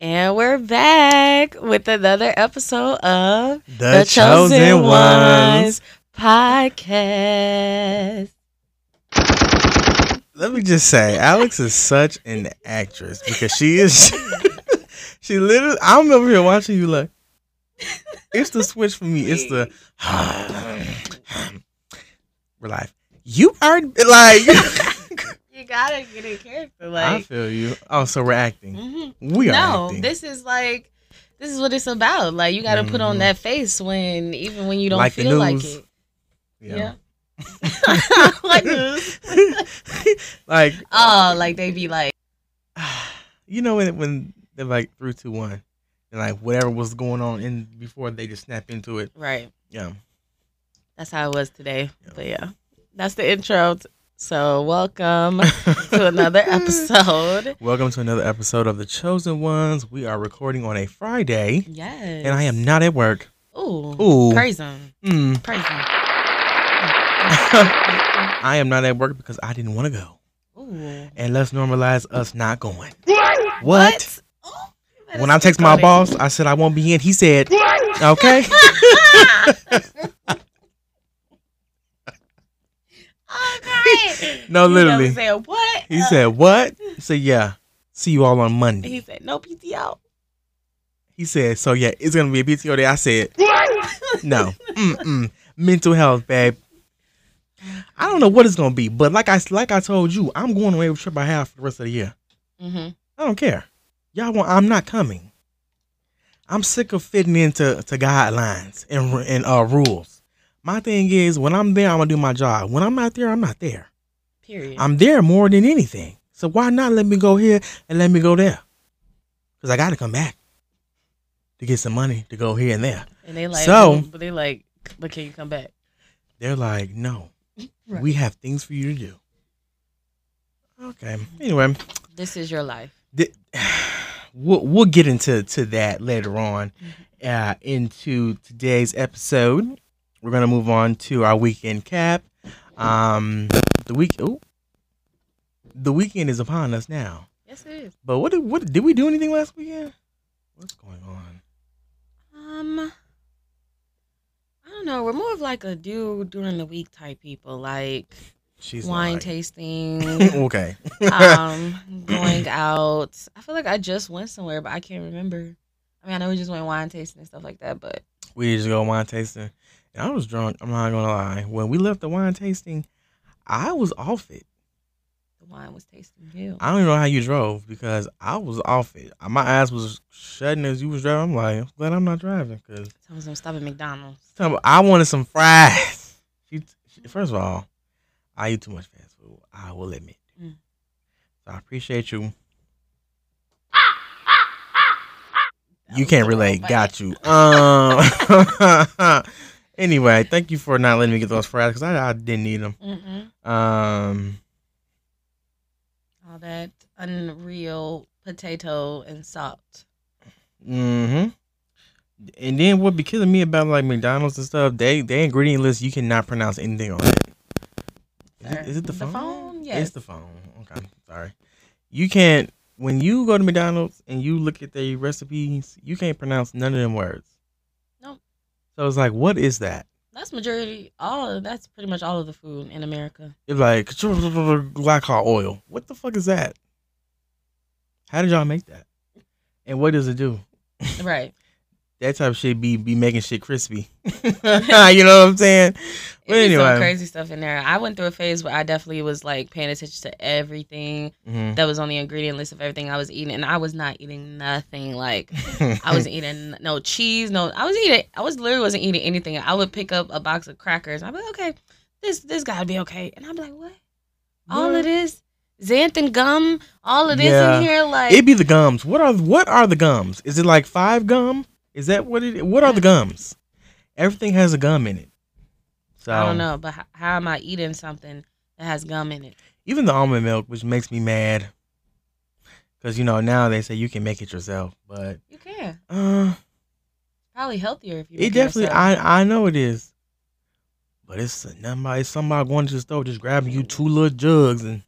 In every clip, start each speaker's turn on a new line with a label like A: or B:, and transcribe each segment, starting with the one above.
A: And we're back with another episode of
B: The, Chosen, Ones.
A: podcast.
B: Let me just say, Alex is such an actress because she is. she literally. I'm over here watching you like. It's the switch for me. It's the. We're live. You are like.
A: You gotta get in character, Like I
B: feel you. Oh, so we're acting.
A: mhm.
B: We are
A: No,
B: acting.
A: this is like, this is what it's about. Like you gotta put on
B: Mhm.
A: that face when, even when you don't
B: Like
A: feel like it.
B: yeah.
A: like news.
B: like
A: Oh, like they be like,
B: you know when when they're like three, two, one, and like whatever was going on in before they just snap into it.
A: right.
B: Yeah.
A: That's how it was today.
B: Yeah.
A: But yeah, that's the intro. So welcome to another episode.
B: Welcome to another episode of The Chosen Ones. We are recording on a Friday,
A: Yes.
B: and I am not at work.
A: Ooh.
B: Ooh.
A: Praise him.
B: Mm.
A: Praise him.
B: I am not at work because I didn't want to go.
A: Ooh.
B: And let's normalize us not going. What?
A: Oh, you
B: When I text my boss, I said I won't be in. He said, okay. No, literally.
A: He said what?
B: He said, what? He said, yeah. See you all on Monday.
A: He said no PTO.
B: He said, so yeah, it's going to be a PTO day. I said, no. Mm-mm. Mental health, babe. I don't know what it's going to be, but like I, like I told you, I'm going away with trip I have for the rest of the year.
A: Mm-hmm.
B: I don't care. Y'all want? I'm not coming. I'm sick of fitting into to guidelines and and uh, rules. My thing is, when I'm there, I'm gonna do my job. When I'm not there, I'm not there.
A: Period.
B: I'm there more than anything. So why not let me go here and let me go there? Because I got to come back to get some money to go here and there.
A: and they like,
B: So-
A: but they like, but can you come back?
B: They're like, no,
A: Right.
B: we have things for you to do. Okay. Anyway,
A: This is your life.
B: th- we'll we'll get into to that later on uh, into today's episode. We're gonna move on to our weekend cap. Um, the week. Ooh, the weekend is upon us now.
A: Yes, it is.
B: But what did what did we do anything last weekend? What's going on?
A: Um, I don't know. We're more of like a do during the week type people, like
B: She's
A: wine
B: lying.
A: tasting,
B: okay.
A: um, going out. I feel like I just went somewhere, but I can't remember. I mean, I know we just went wine tasting and stuff like that, but
B: we just go wine tasting, I was drunk. I'm not gonna lie. When we left the wine tasting, I was off it.
A: the wine was tasting you.
B: I don't even know how you drove because I was off it. My ass was shutting as you was driving. I'm like, I'm glad I'm not driving because
A: Tell me some stop at McDonald's.
B: I wanted some fries. She, she, first of all, I eat too much fast food. I will admit.
A: Mm.
B: So I appreciate you. You can't relate. Got you. Um. anyway, thank you for not letting me get those fries because I, I didn't need them.
A: Mm-mm.
B: Um.
A: All that unreal potato and salt.
B: hmm And then what be killing me about like McDonald's and stuff? They they ingredient list you cannot pronounce anything on it. Is it, is it the
A: The
B: phone?
A: phone?
B: It's the phone. Okay, sorry. You can't when you go to McDonald's and you look at their recipes, you can't pronounce none of them words. So it's like, what is that?
A: That's majority. All that's pretty much all of the food in America.
B: It's like glycol oil. What the fuck is that? How did y'all make that? And what does it do?
A: Right.
B: That type of shit be be making shit crispy. you know what I'm saying? But
A: It be some crazy stuff in there. I went through a phase where I definitely was like paying attention to everything
B: Mhm.
A: that was on the ingredient list of everything I was eating, and I was not eating nothing. Like I wasn't eating no cheese, no. I was eating. I was literally wasn't eating anything. I would pick up a box of crackers. I'd be like, okay, this this gotta be okay, and I'd be like, what? All of this xanthan gum, all of this
B: Yeah.
A: in here, like
B: It be the gums. What are what are the gums? Is it like five gum? Is that what it? What are the gums? Everything has a gum in it. So
A: I don't know, but how, how am I eating something that has gum in it?
B: Even the almond milk, which makes me mad, because you know now they say you can make it yourself, but
A: You can
B: uh,
A: probably healthier if you.
B: it definitely. I I know it is, but it's somebody somebody going to the store just grabbing you two little jugs and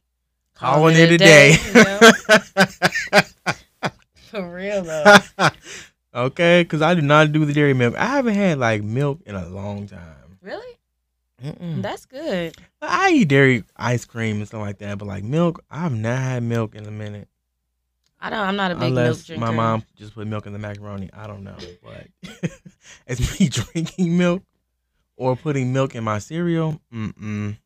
B: calling it a day.
A: yeah. For real though.
B: okay, because I do not do the dairy milk. I haven't had like milk in a long time.
A: really?
B: Mm-mm.
A: That's good.
B: I eat dairy ice cream and stuff like that, but like milk, I've not had milk in a minute.
A: I don't. I'm not a big milk drinker.
B: my mom just put milk in the macaroni. I don't know, but it's me drinking milk or putting milk in my cereal. Mm-mm.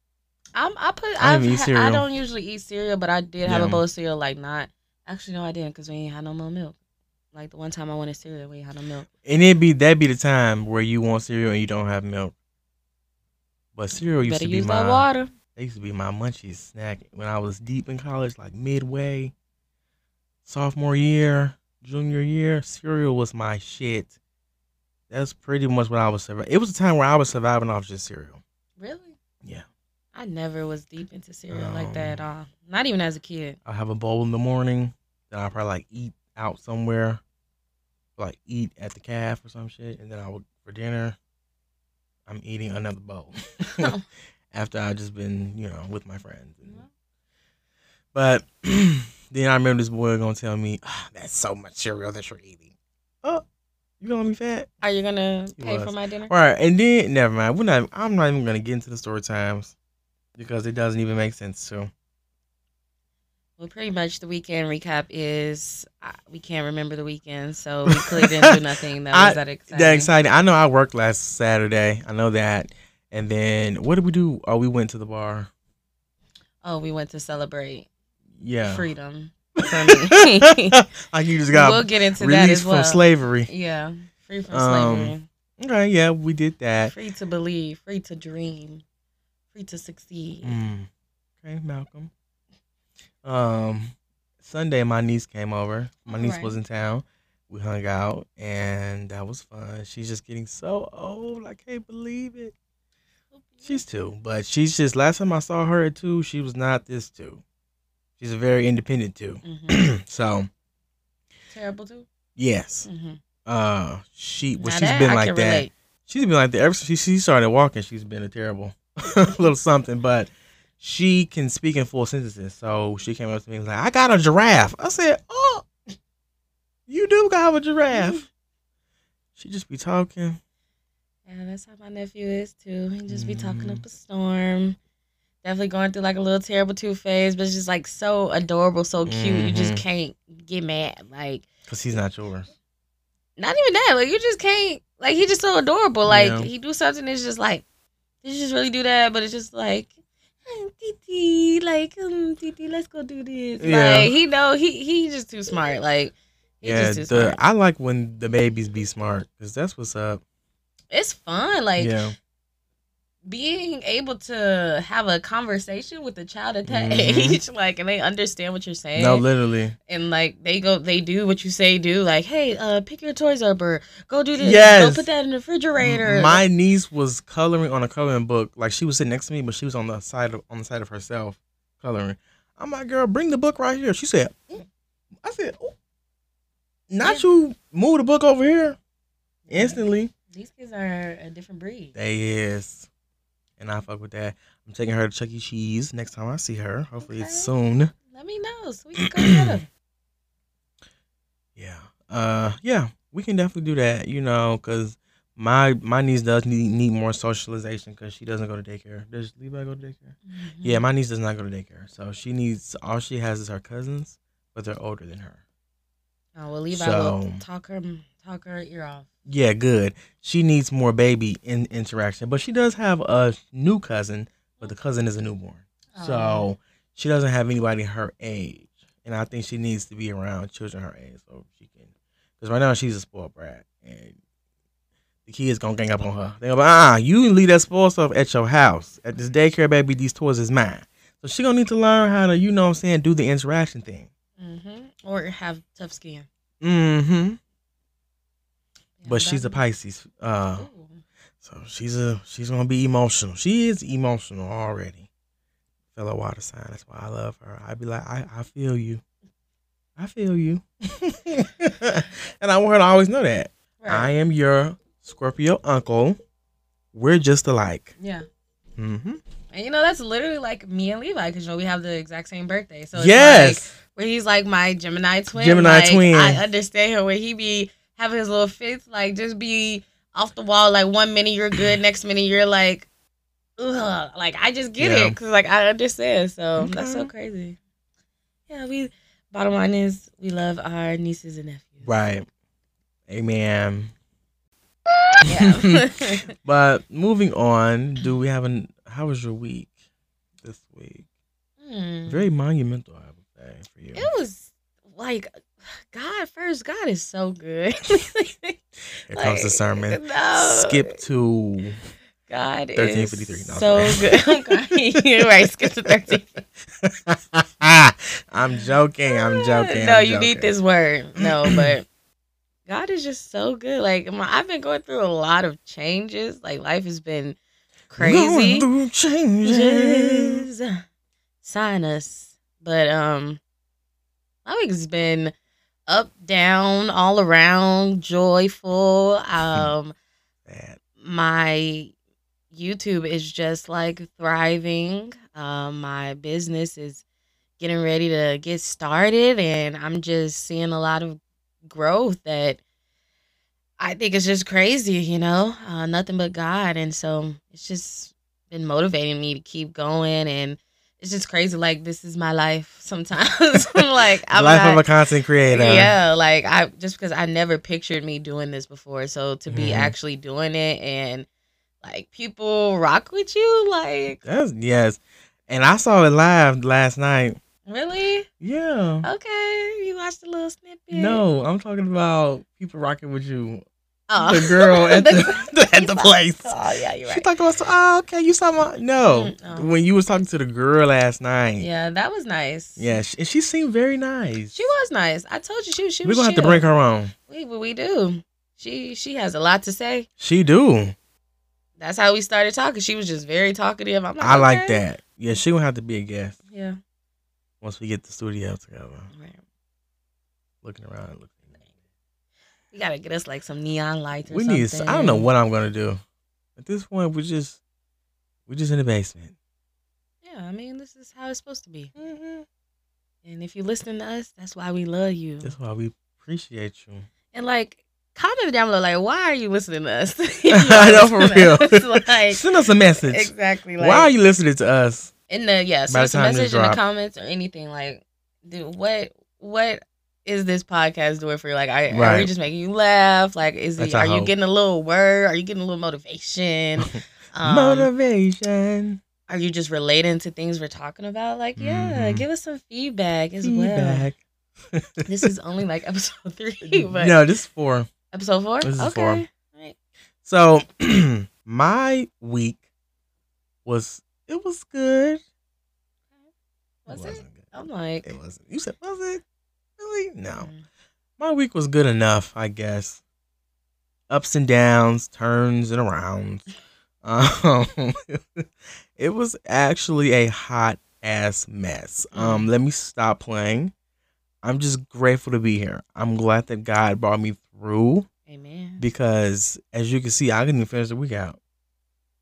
A: I'm, I put.
B: I don't
A: ha- I don't usually eat cereal, but I did have a bowl of cereal. Like not. Actually, no, I didn't because we ain't had no more milk. Like the one time I wanted cereal, we had no milk.
B: And it'd be that'd be the time where you want cereal and you don't have milk. But cereal used
A: Better
B: to be
A: use
B: my
A: water.
B: They used to be my munchies snack when I was deep in college, like midway, sophomore year, junior year. Cereal was my shit. That's pretty much what I was surviving. It was a time where I was surviving off just cereal.
A: Really?
B: Yeah.
A: I never was deep into cereal like that at
B: Um,
A: all. Not even as a kid.
B: I'll have a bowl in the morning, then I'll probably like eat out somewhere, like eat at the calf or some shit, and then I would for dinner. I'm eating another bowl after I just been you know with my friends. And- But then I remember this boy gonna tell me, "Ah, "That's so much cereal that you're eating." Oh, you gonna be fat?
A: Are you gonna
B: He
A: pay for my dinner?
B: All right, and then never mind. We're not. I'm not even gonna get into the story times because it doesn't even make sense. So
A: Well, pretty much the weekend recap is uh, we can't remember the weekend, so we clearly didn't do nothing that
B: I-
A: was that exciting.
B: that exciting. I know I worked last Saturday. I know that. And then what did we do? Oh, we went to the bar.
A: Oh, we went to celebrate
B: Yeah.
A: freedom for me.
B: like you just got
A: we'll get into that as well.
B: from slavery.
A: Yeah, free from
B: Um,
A: slavery,
B: Okay, yeah, we did that.
A: free to believe, free to dream, free to succeed.
B: Mm. Okay, Malcolm. Um, Sunday, my niece came over. My niece
A: Alright.
B: was in town. We hung out, and that was fun. She's just getting so old. I can't believe it. She's two, but she's just. Last time I saw her at two, she was not this two. She's a very independent two.
A: hmm
B: so
A: Terrible too.
B: yes,
A: hmm
B: uh, she well,
A: Now
B: she's
A: that
B: been
A: I
B: like that.
A: relate.
B: She's been like that ever since she, she started walking. She's been a terrible little something, but she can speak in full sentences. So she came up to me and was like, "I got a giraffe." I said, "Oh, you do have a giraffe." She just be talking.
A: Yeah, that's how my nephew is too. He just be talking up a storm. Definitely going through like a little terrible two phase, but it's just like so adorable, so cute. You just
B: Mhm.
A: can't get mad. Like
B: Cause he's not yours.
A: not even that. Like you just can't. Like he just so adorable. Like
B: Yeah.
A: he do something. It's just like did you just really do that? But it's just like. "Hmm, Titi, like, um, Titi, let's go do this.
B: Yeah.
A: Like, he know he he just too smart. Like, he
B: yeah,
A: just too
B: the
A: smart.
B: I like when the babies be smart, cause that's what's up.
A: It's fun. Like,
B: yeah,
A: being able to have a conversation with a child at that
B: Mhm.
A: age, like, and they understand what you're saying,
B: no, literally.
A: and like they go, they do what you say do. Like, hey, uh, pick your toys up, or go do this.
B: Yes.
A: go put that in the refrigerator.
B: My niece was coloring on a coloring book. Like she was sitting next to me, but she was on the side of on the side of herself coloring. I'm like, girl, bring the book right here. She said, "Mm." I said, "Oh, not you move the book over here instantly.
A: These kids are a different breed.
B: They is, and I fuck with that. I'm taking her to Chuck E. Cheese next time I see her. Hopefully it's soon.
A: Let me know so we can go together.
B: Yeah. Uh. Yeah. We can definitely do that. You know, because my my niece does need need more socialization because she doesn't go to daycare. Does Levi go to daycare? Yeah, my niece does not go to daycare, so she needs all she has is her cousins, but they're older than her.
A: Oh well, Levi
B: So-
A: will talk her talk her ear off.
B: Yeah, good. She needs more baby in interaction, but she does have a new cousin, but the cousin is a newborn,
A: Oh.
B: so she doesn't have anybody her age, and I think she needs to be around children her age so she can. Because right now she's a spoiled brat, and the kids gonna gang up on her. They gonna be, ah, you leave that spoiled stuff at your house. At this daycare, baby, these toys is mine. So she gonna need to learn how to, you know what I'm saying, do the interaction thing.
A: Mm-hmm. Or have tough skin.
B: Mm-hmm. But she's a Pisces. Uh so she's a she's gonna be emotional. She is emotional already. Fellow water sign. That's why I love her. I'd be like, I, I feel you. I feel you. and I want her to always know that. I am your Scorpio uncle. We're just alike.
A: Yeah.
B: Mm-hmm.
A: And you know that's literally like me and Levi because you know we have the exact same birthday. So it's
B: yes.
A: like where he's like my Gemini twin.
B: Gemini
A: like,
B: twin.
A: I understand him where he be having his little fits, like just be off the wall. Like one minute you're good, next minute you're like, ugh. Like I just get
B: Yeah.
A: it because like I understand. So that's so crazy. Yeah, we. Bottom line is we love our nieces and nephews.
B: Right. Amen.
A: Yeah.
B: But moving on, do we have an? How was your week this week?
A: Hmm.
B: Very monumental, I would say, for you.
A: It was like God first. God is so good.
B: Here comes the sermon.
A: No.
B: Skip to.
A: God
B: 1353.
A: is
B: No,
A: so good. I'm. You're right. Skip to 13.
B: I'm joking. I'm joking.
A: No,
B: I'm
A: you need this word. No, but God is just so good. Like I've been going through a lot of changes. Like life has been crazy.
B: Going through changes.
A: Changes. Sinus. But um my week's been up, down, all around, joyful. Um my YouTube is just like thriving. Um, my business is getting ready to get started, and I'm just seeing a lot of growth that I think is just crazy, you know, uh, nothing but God. And so it's just been motivating me to keep going. And it's just crazy. Like, this is my life sometimes. I'm like, I'm
B: Life
A: not,
B: of a content creator.
A: yeah, like I just because I never pictured me doing this before. So to be
B: Mhm.
A: actually doing it and like people rock with you, like
B: That's yes. And I saw it live last night.
A: really?
B: Yeah.
A: Okay, you watched a little snippet.
B: No, I'm talking about people rocking with you.
A: Oh.
B: The girl at the, at the place.
A: Oh yeah, you're right.
B: She talked about oh okay, you saw my no.
A: Oh.
B: When you was talking to the girl last night.
A: Yeah, that was nice.
B: Yeah, she, and she seemed very nice.
A: she was nice. I told you she was. She
B: We're gonna have to bring her on.
A: We we do. She she has a lot to say.
B: She do.
A: That's how we started talking. She was just very talkative. I'm like,
B: I like that. Yeah, she gonna have to be a guest
A: Yeah.
B: once we get the studio together.
A: Right.
B: Looking around, looking.
A: You gotta get us like some neon lights.
B: We need.
A: Something.
B: I don't know what I'm gonna do. At this point, we just we just in the basement.
A: Yeah, I mean, this is how it's supposed to be.
B: Mm-hmm.
A: And if you're listening to us, that's why we love you.
B: That's why we appreciate you.
A: And like, comment down below, like, why are you listening to us?
B: I know for real.
A: like,
B: Send us a message.
A: exactly. Like,
B: why are you listening to us?
A: in the yeah, send
B: the
A: a message in the comments or anything. Like, dude, what what is this podcast doing for you? Like, are, are we just making you laugh? Like, is it? Are you getting a little word? Are you getting a little motivation? Um,
B: Motivation.
A: are you just relating to things we're talking about? Like, yeah,
B: Mhm.
A: give us some feedback as well. This is only like episode three, but
B: no, this is four.
A: episode four.
B: This is
A: okay.
B: four.
A: Right.
B: So my week was it was good.
A: Was it?
B: wasn't good.
A: I'm like,
B: It wasn't. You said was it? Really? No.
A: mm,
B: My week was good enough, I guess. Ups and downs, turns and arounds. Um, it was actually a hot ass mess. Um, let me stop playing. I'm just grateful to be here. I'm glad that God brought me through
A: Amen.
B: because, as you can see, I didn't even finish the week out.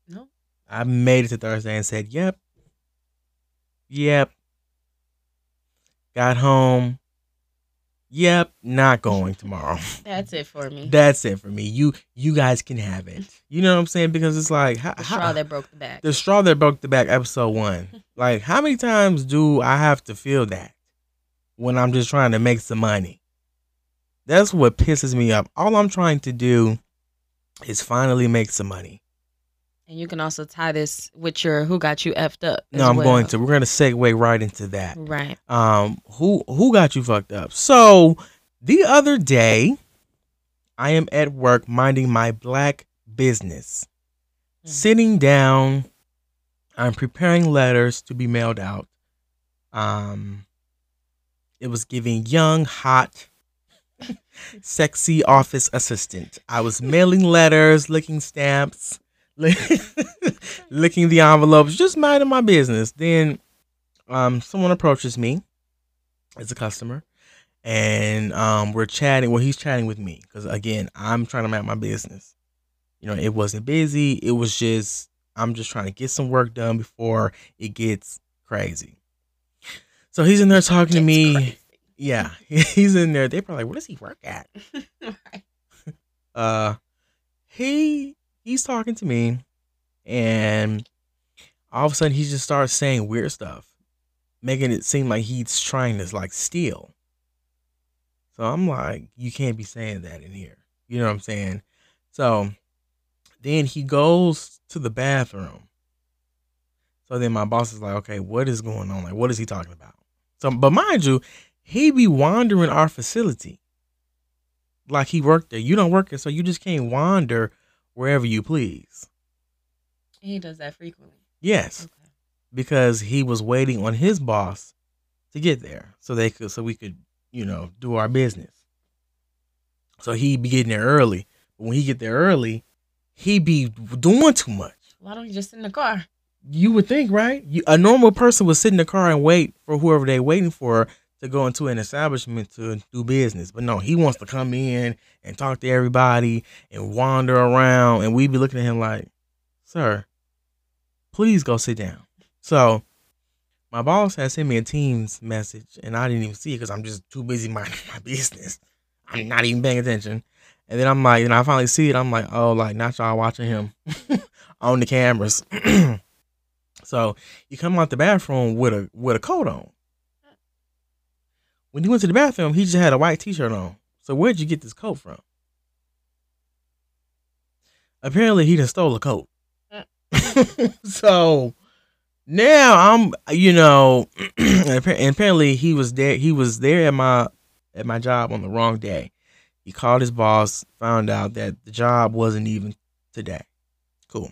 A: No.
B: I made it to Thursday and said, "Yep, yep." Got home. Yep, not going tomorrow.
A: That's it for me.
B: That's it for me. You you guys can have it. You know what I'm saying? Because it's like how,
A: the
B: how-
A: straw that broke the back.
B: the straw that broke the back. Episode one. Like how many times do I have to feel that when I'm just trying to make some money? That's what pisses me off. All I'm trying to do is finally make some money.
A: And you can also tie this with your who got you effed up.
B: No, I'm
A: well.
B: going to. We're gonna segue right into that.
A: Right.
B: Um, who who got you fucked up? So the other day, I am at work minding my black business,
A: Mhm.
B: sitting down. I'm preparing letters to be mailed out. Um, it was giving young, hot, sexy office assistant. I was mailing letters, licking stamps, licking the envelopes, just minding my business. Then um, someone approaches me as a customer, and um, we're chatting. Well, he's chatting with me because again, I'm trying to make my business. You know, it wasn't busy. It was just I'm just trying to get some work done before it gets crazy. So he's in there talking to me.
A: crazy.
B: Yeah, he's in there. They probably like, where does he work at?
A: right.
B: uh he he's talking to me and all of a sudden he just starts saying weird stuff making it seem like he's trying to like steal. So i'm like you can't be saying that in here. You know what i'm saying? So then he goes to the bathroom. So then my boss is like okay what is going on? Like what is he talking about? So but mind you he be wandering our facility. Like he worked there. You don't work there, so you just can't wander wherever you please.
A: He does that frequently.
B: Yes,
A: Okay.
B: because he was waiting on his boss to get there, so they could, so we could, you know, do our business. So he be getting there early. But when he get there early, he be doing too much.
A: Why don't you just sit in the car?
B: You would think, right? You, a normal person would sit in the car and wait for whoever they waiting for to go into an establishment to do business. But no, he wants to come in and talk to everybody and wander around. And we be looking at him like, sir, please go sit down. So my boss had sent me a Teams message and I didn't even see it because I'm just too busy minding my business. I'm not even paying attention. And then I'm like, and I finally see it. I'm like, oh, like not y'all watching him on the cameras. so he come out the bathroom with a with a coat on. When he went to the bathroom, he just had a white t-shirt on. So where'd you get this coat from? Apparently, he done stole a coat. so now I'm, you know, and apparently he was there. He was there at my at my job on the wrong day. He called his boss, found out that the job wasn't even today. Cool.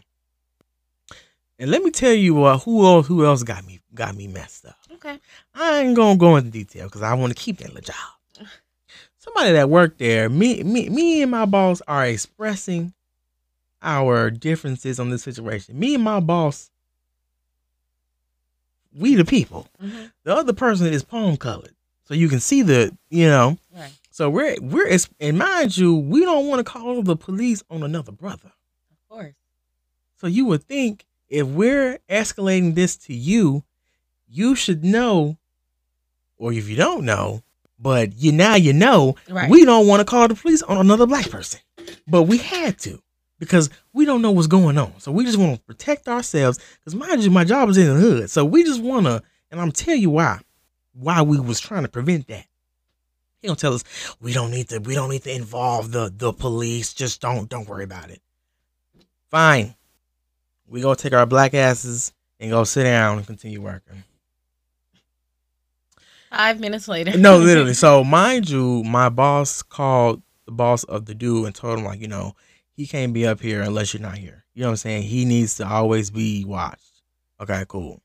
B: And let me tell you who else, who else got me got me messed up.
A: Okay.
B: I ain't gonna go into detail because I want to keep that little job. Somebody that worked there, me, me, me and my boss are expressing our differences on this situation. Me and my boss, we the people.
A: hmm
B: The other person is palm colored, so you can see the, you know.
A: Right.
B: So we're we're and mind you, we don't want to call the police on another brother.
A: Of course.
B: So you would think if we're escalating this to you, you should know, or if you don't know, but you now you know,
A: Right.
B: we don't want to call the police on another black person. But we had to because we don't know what's going on. So we just want to protect ourselves. Because mind you, my job is in the hood. So we just want to, and I'm tell you why, why we was trying to prevent that. He don't tell us we don't need to, we don't need to involve the the police. Just don't don't worry about it. Fine. We go take our black asses and go sit down and continue working.
A: Five minutes later.
B: no, literally. So mind you, my boss called the boss of the dude and told him like, you know, he can't be up here unless you're not here. You know what I'm saying? He needs to always be watched. Okay, cool.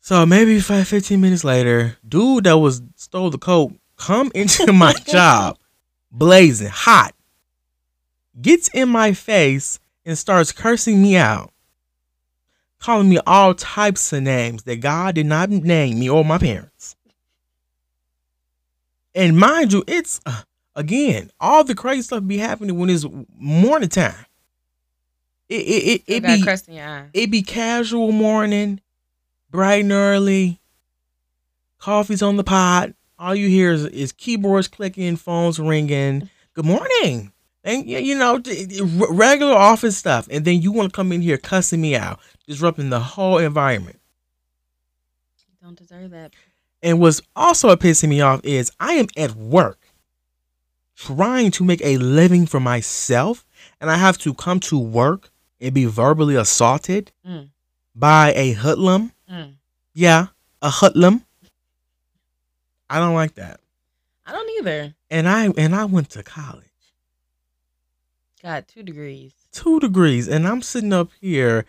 B: So maybe five, 15 minutes later, dude that was stole the coat come into my job, blazing hot, gets in my face and starts cursing me out, calling me all types of names that God did not name me or my parents. And mind you, it's uh, again all the crazy stuff be happening when it's morning time. It it it, it be
A: crust in your eye.
B: it be casual morning, bright and early. Coffee's on the pot. All you hear is, is keyboards clicking, phones ringing. Good morning. And you know, d- d- r- regular office stuff. And then you want to come in here cussing me out, disrupting the whole environment.
A: You don't deserve that.
B: And what's also pissing me off is I am at work trying to make a living for myself, and I have to come to work and be verbally assaulted
A: Mm.
B: by a hoodlum.
A: Mm.
B: Yeah, a hoodlum. I don't like that.
A: I don't either.
B: And I and I went to college.
A: Got two degrees.
B: Two degrees. And I'm sitting up here.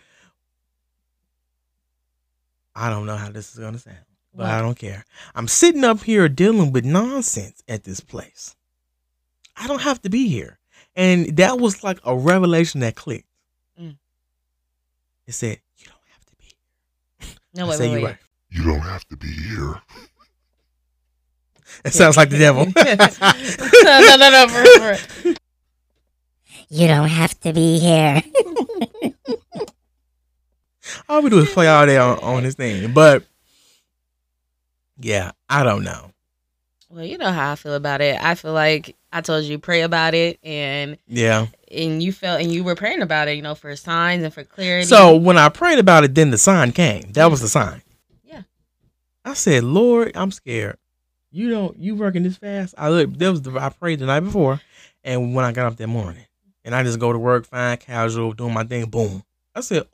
B: I don't know how this is gonna sound. But I don't care. I'm sitting up here dealing with nonsense at this place. I don't have to be here. And that was like a revelation that clicked.
A: Mm.
B: It said, You don't have to be.
A: No,
B: I
A: wait,
B: said,
A: wait,
B: "You
A: wait.
B: right."
C: You don't have to be here.
B: It sounds like the devil.
A: no, no, no, for, for.
D: You don't have to be here.
B: All we do is play all day on, on this thing. But yeah, I don't know.
A: Well, you know how I feel about it. I feel like I told you pray about it, and
B: Yeah.
A: and you felt and you were praying about it, you know, for signs and for clarity.
B: So when I prayed about it, then the sign came. That was the sign.
A: Yeah.
B: I said, Lord, I'm scared. You don't you working this fast? I look that was the I prayed the night before and when I got up that morning. And I just go to work, fine, casual, doing my thing, boom. I said,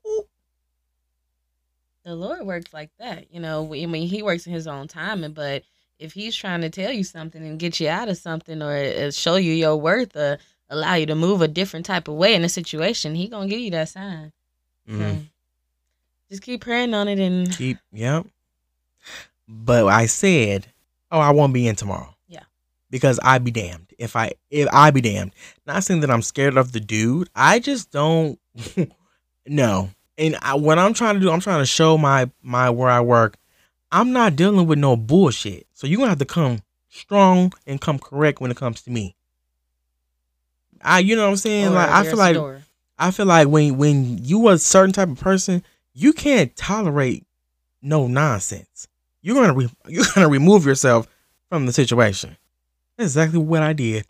A: the Lord works like that, you know. I mean, He works in His own timing, but if He's trying to tell you something and get you out of something, or uh, show you your worth, or allow you to move a different type of way in a situation, He gonna give you that sign. So,
B: mhm.
A: just keep praying on it, and
B: keep yep. But I said, Oh, I won't be in tomorrow.
A: Yeah.
B: Because I'd be damned. If I if I be damned. Not saying that I'm scared of the dude. I just don't no. And I, what I'm trying to do, I'm trying to show my my where I work. I'm not dealing with no bullshit. So you're gonna have to come strong and come correct when it comes to me. I you know what I'm saying?
A: or
B: like I feel like. I feel like when when you a certain type of person, you can't tolerate no nonsense. You're gonna re- you're gonna remove yourself from the situation. That's exactly what I did.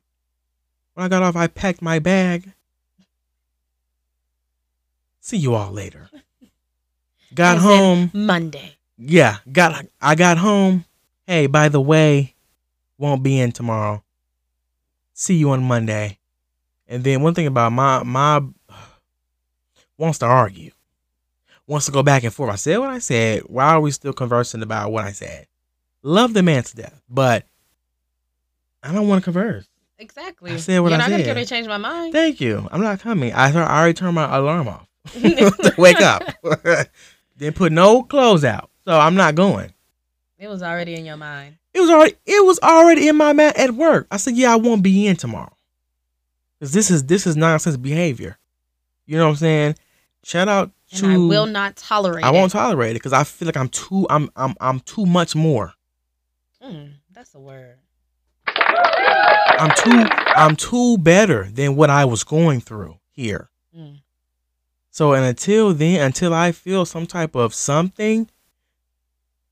B: When I got off, I packed my bag. See you all later. Got
A: As
B: home.
A: Monday.
B: Yeah, got I got home. Hey, by the way, won't be in tomorrow. See you on Monday. And then one thing about my my wants to argue. Wants to go back and forth. I said what I said. Why are we still conversing about what I said? Love the man to death, but I don't want to converse.
A: Exactly.
B: I said what
A: You're
B: I
A: not gonna get me to change my mind.
B: Thank you. I'm not coming. I, thought- I already turned my alarm off. to wake up. Didn't put no clothes out. So I'm not going.
A: it was already in your mind.
B: It was already it was already in my mind at work. I said, yeah, I won't be in tomorrow. Cause this is this is nonsense behavior. You know what I'm saying? Shout out
A: And
B: to
A: I will not tolerate
B: I won't
A: it.
B: tolerate it because I feel like I'm too I'm I'm I'm too much more.
A: Mm, that's a word.
B: I'm too I'm too better than what I was going through here.
A: Mm.
B: So and until then, until I feel some type of something,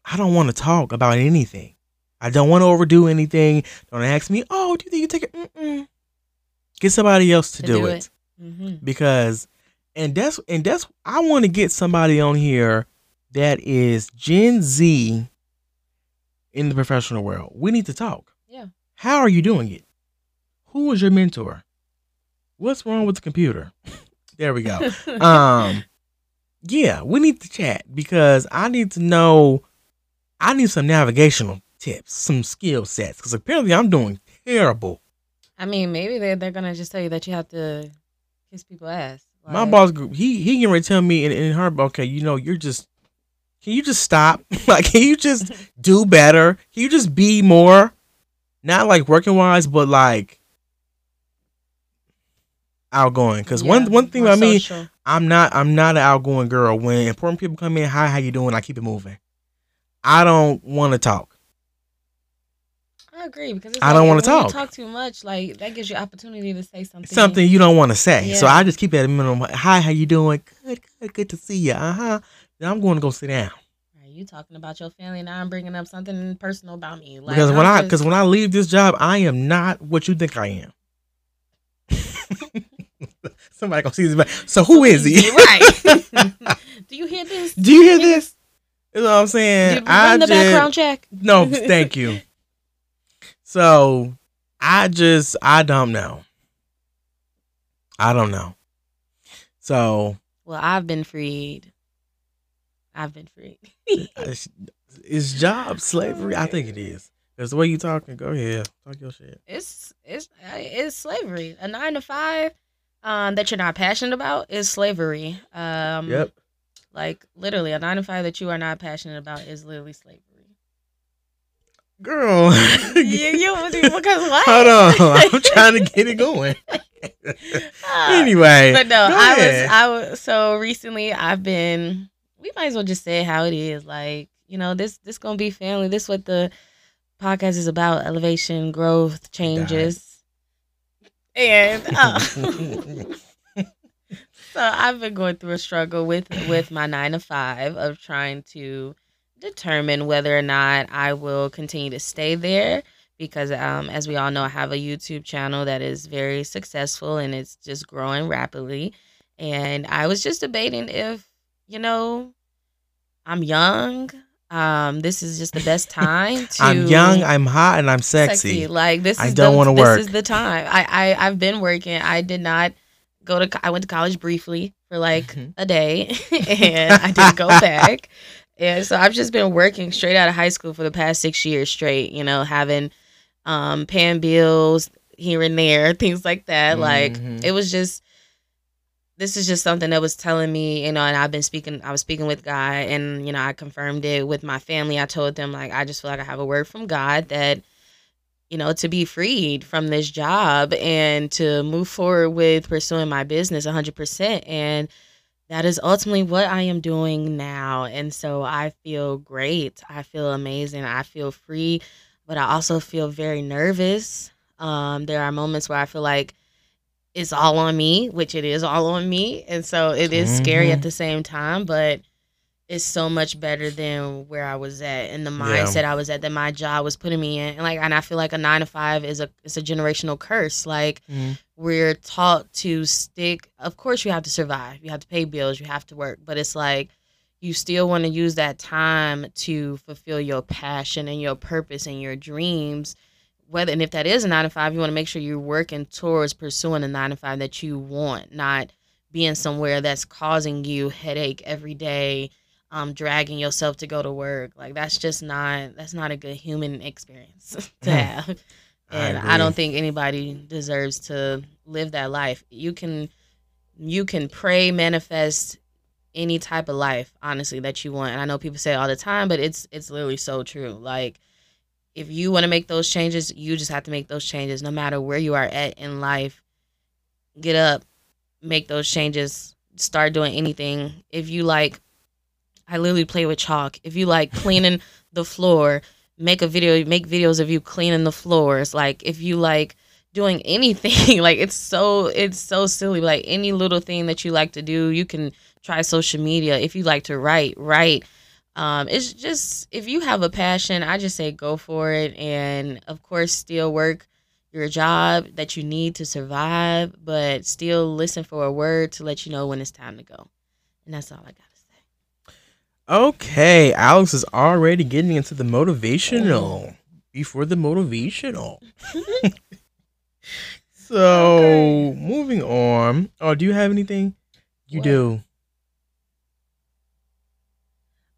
B: I don't want to talk about anything. I don't want to overdo anything. Don't ask me, oh, do you think you take it? Mm-mm. Get somebody else to,
A: To
B: do,
A: do
B: it.
A: it. hmm
B: because, and that's and that's I want to get somebody on here that is Gen Z in the professional world. We need to talk.
A: Yeah.
B: How are you doing it? Who was your mentor? What's wrong with the computer? there we go. Um yeah we need to chat because i need to know i need some navigational tips some skill sets because apparently i'm doing terrible.
A: I mean, maybe they're they're gonna just tell you that you have to kiss people ass.
B: my
A: Like,
B: boss he he can really tell me in, in her okay you know you're just can you just stop? Like can you just do better? Can you just be more? Not like working wise but like outgoing because one
A: yeah,
B: one thing
A: more
B: about me. I'm not I'm not an outgoing girl. When important people come in, hi, how you doing? I keep it moving. I don't want to talk.
A: I agree because it's
B: I don't wanna
A: when you
B: talk.
A: talk too much. Like that gives you opportunity to say something.
B: Something you don't want to say. So I just keep it at a minimum. Hi, how you doing? Good, good, good to see you. Uh huh. Then I'm going to go sit down
A: Are you talking about your family, and now I'm bringing up something personal about me. Like,
B: because when
A: I'm
B: I because when I leave this job, I am not what you think I am. Somebody gonna see this. back. So who is he?
A: right? Do you hear this?
B: Do you hear this? You know what I'm saying?
A: Did we run the
B: just-
A: background check?
B: No, thank you. So I just I don't know. I don't know. So
A: Well, I've been freed. I've been freed.
B: is, is job slavery? I think it is. Because the way you talking, go ahead, talk your shit.
A: it's it's uh, it's slavery. A nine to five um, that you're not passionate about is slavery. Um,
B: yep.
A: Like literally, a nine to five that you are not passionate about is literally slavery.
B: Girl.
A: you, you because what?
B: Hold on. I'm trying to get it going. Anyway.
A: but no, I was I was so recently I've been we might as well just say how it is. Like, you know, this this gonna be family. This what the podcast is about, elevation, growth, changes. And uh, so I've been going through a struggle with with my nine to five of trying to determine whether or not I will continue to stay there because um, as we all know, I have a YouTube channel that is very successful and it's just growing rapidly. And I was just debating if, you know, I'm young. Um, this is just the best time to
B: I'm young, I'm hot, and I'm sexy.
A: Like this is
B: I don't
A: the,
B: wanna work.
A: this is the time. I, I I've been working. I did not go to I went to college briefly for like
B: Mhm.
A: a day and I didn't go back. And so I've just been working straight out of high school for the past 6 years straight, you know, having um paying bills here and there, things like that. Like
B: Mhm.
A: it was just this is just something that was telling me, you know, and I've been speaking, I was speaking with God and, you know, I confirmed it with my family. I told them, like, I just feel like I have a word from God that, you know, to be freed from this job and to move forward with pursuing my business 100%. And that is ultimately what I am doing now. And so I feel great. I feel amazing. I feel free, but I also feel very nervous. Um, there are moments where I feel like it's all on me, which it is all on me. And so it is scary
B: Mhm.
A: at the same time, but it's so much better than where I was at and the
B: Yeah.
A: mindset I was at that my job was putting me in. And like and I feel like a nine to five is a it's a generational curse. Like
B: Mhm.
A: we're taught to stick of course you have to survive. You have to pay bills, you have to work. But it's like you still want to use that time to fulfill your passion and your purpose and your dreams whether and if that is a nine to five, you want to make sure you're working towards pursuing a nine to five that you want, not being somewhere that's causing you headache every day, um, dragging yourself to go to work. Like that's just not that's not a good human experience to have. And I,
B: agree.
A: don't think anybody deserves to live that life. You can you can pray, manifest any type of life, honestly, that you want. And I know people say it all the time, but it's it's literally so true. Like if you want to make those changes, you just have to make those changes no matter where you are at in life. Get up, make those changes, start doing anything. If you like I literally play with chalk. If you like cleaning the floor, make a video, make videos of you cleaning the floors. Like if you like doing anything, like it's so it's so silly. Like any little thing that you like to do, you can try social media. If you like to write, write. Um, it's just if you have a passion, I just say go for it, and of course, still work your job that you need to survive, but still listen for a word to let you know when it's time to go. And that's all I gotta say.
B: Okay, Alex is already getting into the motivational before the motivational. so moving on. Oh, do you have anything? You
A: What?
B: do.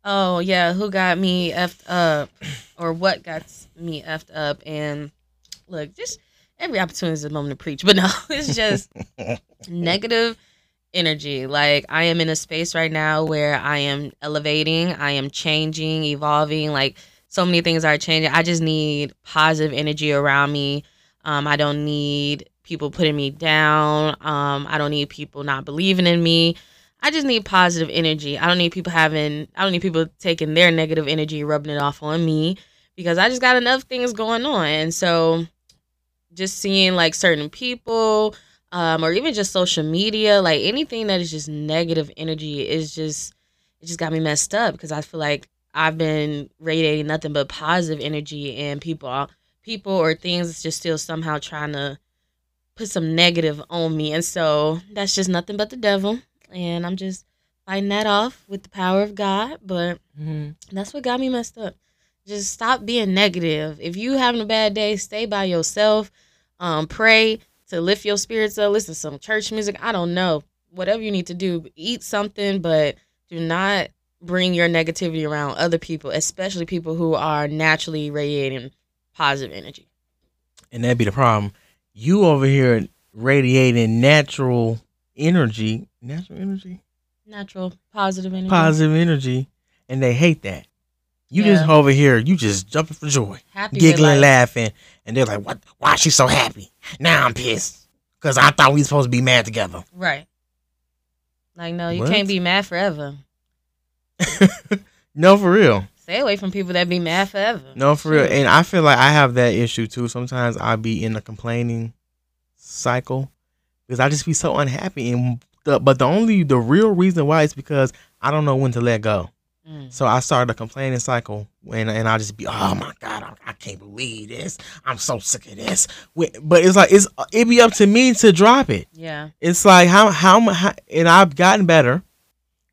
A: Oh yeah, who got me effed up, or what got me effed up? And look, just every opportunity is a moment to preach, but no, it's just negative energy. Like I am in a space right now where I am elevating, I am changing, evolving. Like so many things are changing. I just need positive energy around me. Um, I don't need people putting me down. Um, I don't need people not believing in me. I just need positive energy. I don't need people having. I don't need people taking their negative energy, rubbing it off on me, because I just got enough things going on. And so, just seeing like certain people, um, or even just social media, like anything that is just negative energy, is just it just got me messed up because I feel like I've been radiating nothing but positive energy, and people, people or things just still somehow trying to put some negative on me, and so that's just nothing but the devil and I'm just fighting that off with the power of God. But that's what got me messed up. Just stop being negative. If you having a bad day, stay by yourself. Um, pray to lift your spirits up. Listen to some church music. I don't know. Whatever you need to do, eat something, but do not bring your negativity around other people, especially people who are naturally radiating positive energy.
B: And that'd be the problem. You over here radiating natural energy, natural energy,
A: Natural positive energy.
B: positive energy, and they hate that. You
A: Yeah.
B: just over here, you just jumping for joy,
A: Happy
B: giggling, laughing, and they're like, "What? Why is she so happy? Now I'm pissed because I thought we were supposed to be mad together."
A: Right. Like, no, you
B: What?
A: can't be mad forever.
B: no, for real.
A: Stay away from people that be mad forever.
B: No, for real. And I feel like I have that issue too. Sometimes I'll be in a complaining cycle because I just be so unhappy. And the, but the only the real reason why is because I don't know when to let go.
A: Mm.
B: So I started a complaining cycle and and I'll just be, oh my god, I, I can't believe this. I'm so sick of this. But it's like it's it be up to me to drop it.
A: Yeah.
B: It's like how how much, and I've gotten better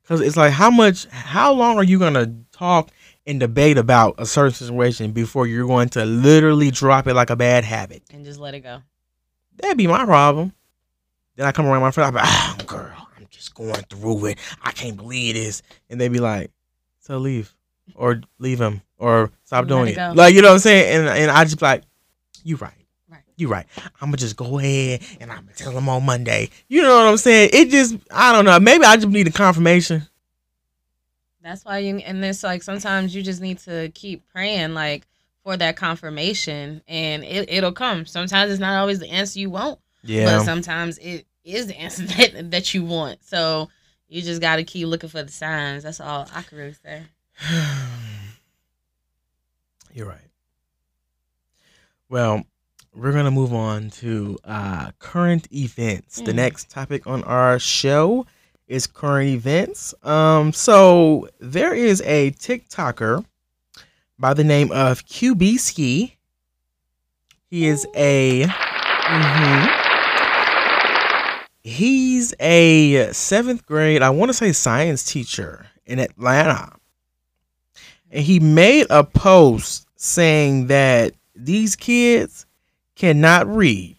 B: because it's like how much, how long are you gonna talk and debate about a certain situation before you're going to literally drop it like a bad habit?
A: And just let it go.
B: That'd be my problem. Then I come around my friend, I'm like, ah, girl, I'm just going through it. I can't believe this. And they be like, so leave. Or leave him. Or stop doing
A: it go.
B: Like, you know what I'm saying? And and I just be like, you right.
A: Right.
B: You right. I'm gonna just go ahead and I'm gonna tell them on Monday. You know what I'm saying? It just I don't know. Maybe I just need a confirmation.
A: That's why you and it's like sometimes you just need to keep praying like for that confirmation and it, it'll come. Sometimes it's not always the answer you want, but sometimes it is the answer that that you want. So you just gotta keep looking for the signs. That's all I can really say.
B: You're right. Well, we're gonna move on to uh, current events. The
A: Mm.
B: next topic on our show is current events. Um, so there is a TikToker by the name of QB Ski. He is a. mhm. He's a seventh grade, I want to say science teacher in Atlanta. And he made a post saying that these kids cannot read.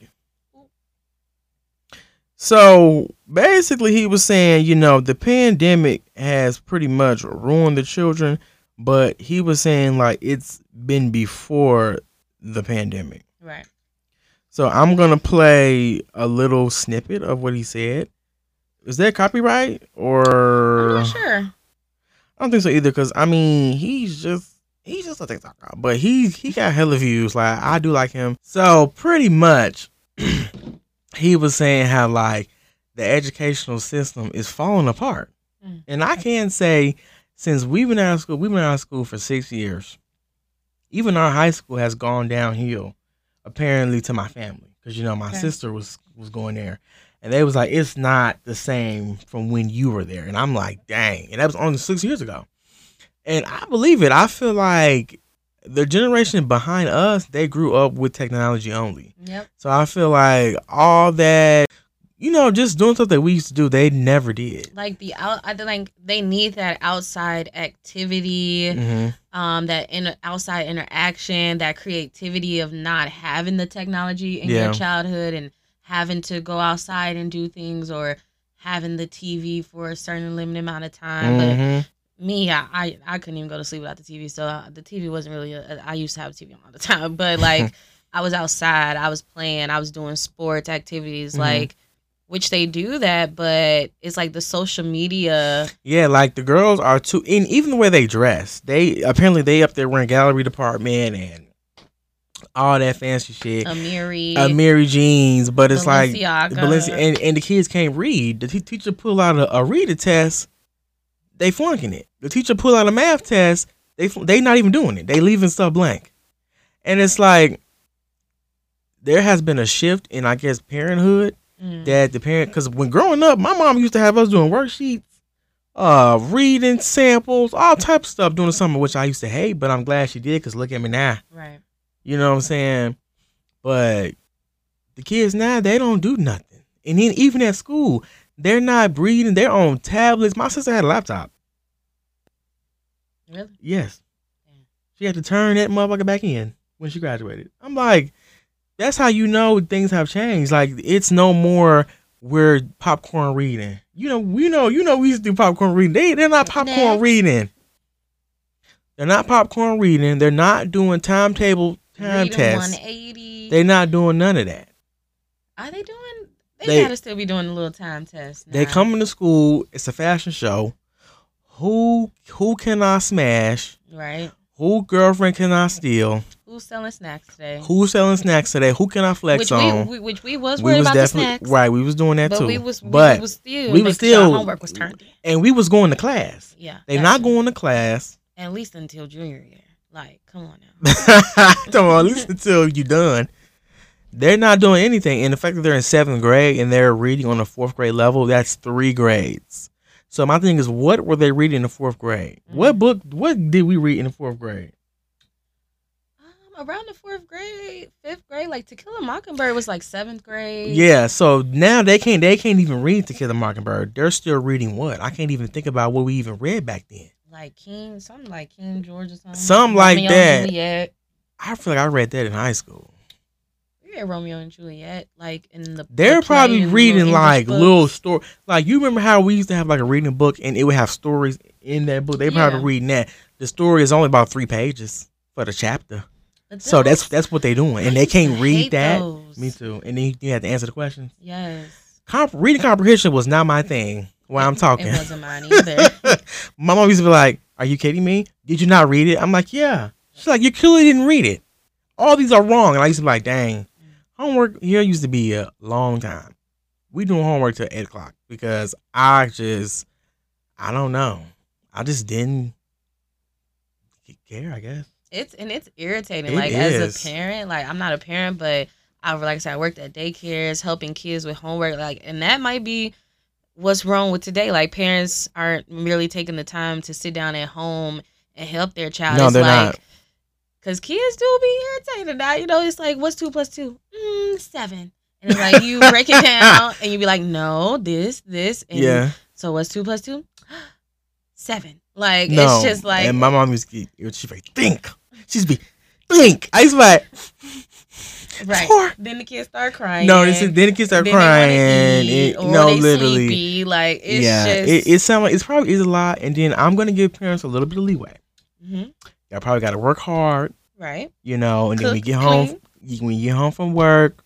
B: So basically, he was saying, you know, the pandemic has pretty much ruined the children, but he was saying, like, it's been before the pandemic.
A: Right.
B: So I'm gonna play a little snippet of what he said. Is that copyright or?
A: I'm not sure.
B: I don't think so either. Because I mean, he's just he's just a TikToker, but he he got hella views. Like I do like him. So pretty much, he was saying how like the educational system is falling apart,
A: Mm.
B: and I can say since we've been out of school, we've been out of school for six years. Even our high school has gone downhill, apparently to my family, because you know my
A: Okay.
B: sister was was going there, and they was like, it's not the same from when you were there, and I'm like, dang, and that was only six years ago, and I believe it. I feel like the generation behind us, they grew up with technology only,
A: Yep.
B: so I feel like all that, you know, just doing stuff that we used to do, they never did.
A: Like the out, I think like they need that outside activity.
B: hmm
A: um that in outside interaction that creativity of not having the technology in
B: Yeah.
A: your childhood and having to go outside and do things or having the tv for a certain limited amount of time but
B: Mhm.
A: me I, I i couldn't even go to sleep without the tv so uh, the tv wasn't really a, i used to have a tv on all the time but like i was outside i was playing i was doing sports activities
B: Mhm.
A: like which they do that but it's like the social media
B: Yeah, like the girls are too, and even the way they dress, they apparently they up there wearing gallery department and all that fancy shit.
A: amiri
B: Amiri jeans, but it's like
A: Balenciaga.
B: And, and the kids can't read. The te- teacher pull out a, a reader test, they flunking it. The teacher pull out a math test, they fl- they not even doing it. They leaving stuff blank, and it's like there has been a shift in I guess parenthood
A: Mm.
B: that the parent because when growing up, my mom used to have us doing worksheets, uh, reading samples, all type of stuff during the summer, which I used to hate, but I'm glad she did because look at me now.
A: right
B: You know what I'm saying? But the kids now they don't do nothing, and then even at school, they're not reading. They're on tablets. My sister had a laptop.
A: really
B: Yes, she had to turn that motherfucker back in when she graduated. I'm like, that's how you know things have changed. Like it's no more we're popcorn reading. You know, we know, you know, we used to do popcorn reading. They they're not popcorn
A: Next.
B: reading. They're not popcorn reading. They're not doing timetable time
A: Reading
B: tests.
A: 180.
B: They're not doing none of that.
A: Are they doing? They,
B: They-
A: gotta still be doing a little time test.
B: They
A: now.
B: come into school. It's a fashion show. Who who can I smash?
A: right.
B: Who girlfriend can I steal?
A: Who's selling snacks today?
B: Who's selling snacks today? Who can I flex
A: which
B: on?
A: we, which we was
B: we
A: worried
B: was
A: about the snacks,
B: right. We was doing that
A: but
B: too.
A: we was
B: but
A: we was still
B: we was
A: making sure our
B: still-
A: homework was turned in.
B: and we was going to class.
A: Yeah,
B: They not
A: shit.
B: going to class.
A: at least until junior year. Like, come on now.
B: Come on, listen until you done. They're not doing anything, and the fact that they're in seventh grade and they're reading on a fourth grade level, that's three grades. So my thing is, what were they reading in the fourth grade?
A: Mm.
B: What book? What did we read in the fourth grade?
A: Around the fourth grade, fifth grade, like To Kill a Mockingbird was like seventh grade.
B: Yeah. So now they can't. They can't even read To Kill a Mockingbird. They're still reading what? I can't even think about what we even read back then.
A: Like King, something like King George or something.
B: Something like
A: Romeo
B: that.
A: And Juliet.
B: I feel like I read that in high school.
A: We read Romeo and Juliet, like in the.
B: They're
A: the
B: probably reading like
A: books.
B: little story. Like you remember how we used to have like a reading book and it would have stories in that book. They probably reading that. The story is only about three pages for the chapter.
A: But
B: So that's that's what they're doing,
A: I
B: and they can't read that.
A: those.
B: Me too. And then you, have to answer the questions.
A: Yes.
B: Comp- reading comprehension was not my thing. While I'm talking,
A: It wasn't mine either.
B: my mom used to be like, "Are you kidding me? Did you not read it?" I'm like, "Yeah." She's like, "You clearly didn't read it. All these are wrong." And I used to be like, "Dang, homework here used to be a long time. We doing homework till eight o'clock because I just, I don't know, I just didn't care. I guess.
A: It's and it's irritating.
B: It
A: like as a parent, like I'm not a parent, but I like I said, I worked at daycares, helping kids with homework. Like, and that might be what's wrong with today. Like parents aren't really taking the time to sit down at home and help their child.
B: No,
A: it's
B: they're
A: like,
B: not.
A: Cause kids do be irritated now. You know, it's like what's two plus two? Mm, seven. And it's like you break it down and you be like, no, this, this, and
B: yeah.
A: so what's two plus two? Seven. Like
B: no.
A: it's just like
B: and my mom used to like, think. She'd be, think. I used to be like,
A: right.
B: Four.
A: Then the kids start crying.
B: no, this is then the kids start
A: then
B: crying.
A: eat,
B: It- no, literally.
A: sleepy. Like it's
B: yeah,
A: just
B: it, it sounds like it's probably is a lot. And then I'm gonna give parents a little bit of leeway.
A: Mhm.
B: Y'all probably got to work hard,
A: right.
B: you know. And then
A: we
B: get home,
A: clean.
B: when you get home from work,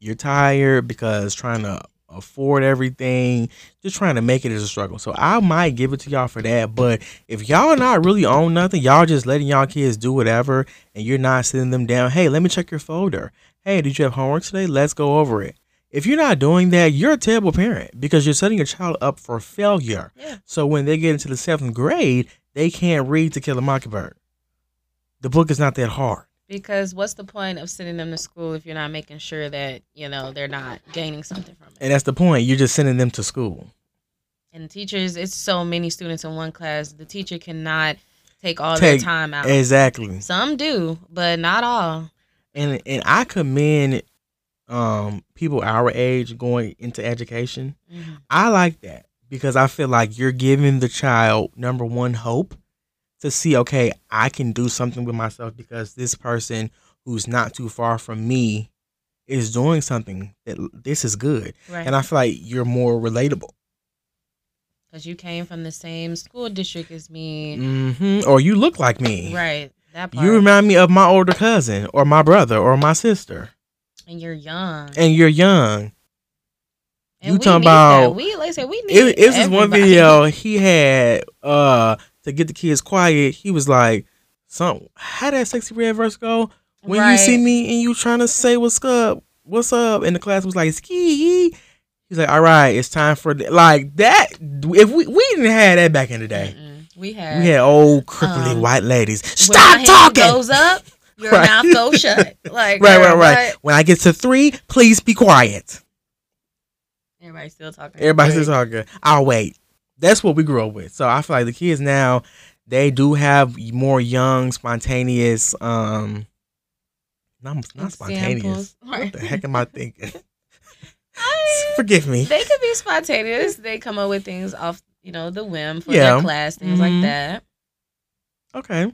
B: you're tired because trying to afford everything, just trying to make it is a struggle. So I might give it to y'all for that. But if y'all not really own nothing, y'all just letting y'all kids do whatever, and you're not sitting them down. Hey, let me check your folder. Hey, did you have homework today? Let's go over it. If you're not doing that, you're a terrible parent because you're setting your child up for failure.
A: Yeah.
B: So when they get into the seventh grade, they can't read To Kill a Mockingbird. The book is not that hard.
A: Because what's the point of sending them to school if you're not making sure that you know they're not gaining something from it?
B: And that's the point. You're just sending them to school.
A: And teachers, it's so many students in one class. The teacher cannot take all
B: Take-
A: their time out.
B: Exactly.
A: Some do, but not all.
B: And and I commend um people our age going into education.
A: Mhm.
B: I like that because I feel like you're giving the child number one hope to see, okay, I can do something with myself because this person who's not too far from me is doing something that this is good.
A: Right.
B: And I feel like you're more relatable.
A: Because you came from the same school district as me.
B: hmm Or you look like me.
A: Right. That part.
B: You remind me of my older cousin or my brother or my sister.
A: and you're young.
B: And you're young.
A: And
B: you
A: we
B: talking
A: need that.
B: about-
A: We like I said, we need
B: It, this one video he had uh to get the kids quiet. He was like, "Some how that Sexyy Red verse go? When you see me and you trying to say what's up, what's up?" And the class was like, "Ski." He's like, "All right, it's time for like that." If we we didn't have that back in the day,
A: Mm-mm. We had.
B: we had old cripply
A: Um,
B: white ladies. Stop talking.
A: Goes up. Your
B: Right.
A: mouth goes shut. Like
B: right, right, right.
A: what?
B: When I get to three, please be quiet.
A: Everybody's still talking.
B: Everybody's still talking. I'll wait. That's what we grew up with. So I feel like the kids now, they do have more young, spontaneous, um, not, not spontaneous. What the heck am I thinking?
A: I-
B: Forgive me.
A: they could be spontaneous. They come up with things off, you know, the whim for
B: Yeah.
A: their class, things
B: Mhm.
A: like that.
B: Okay.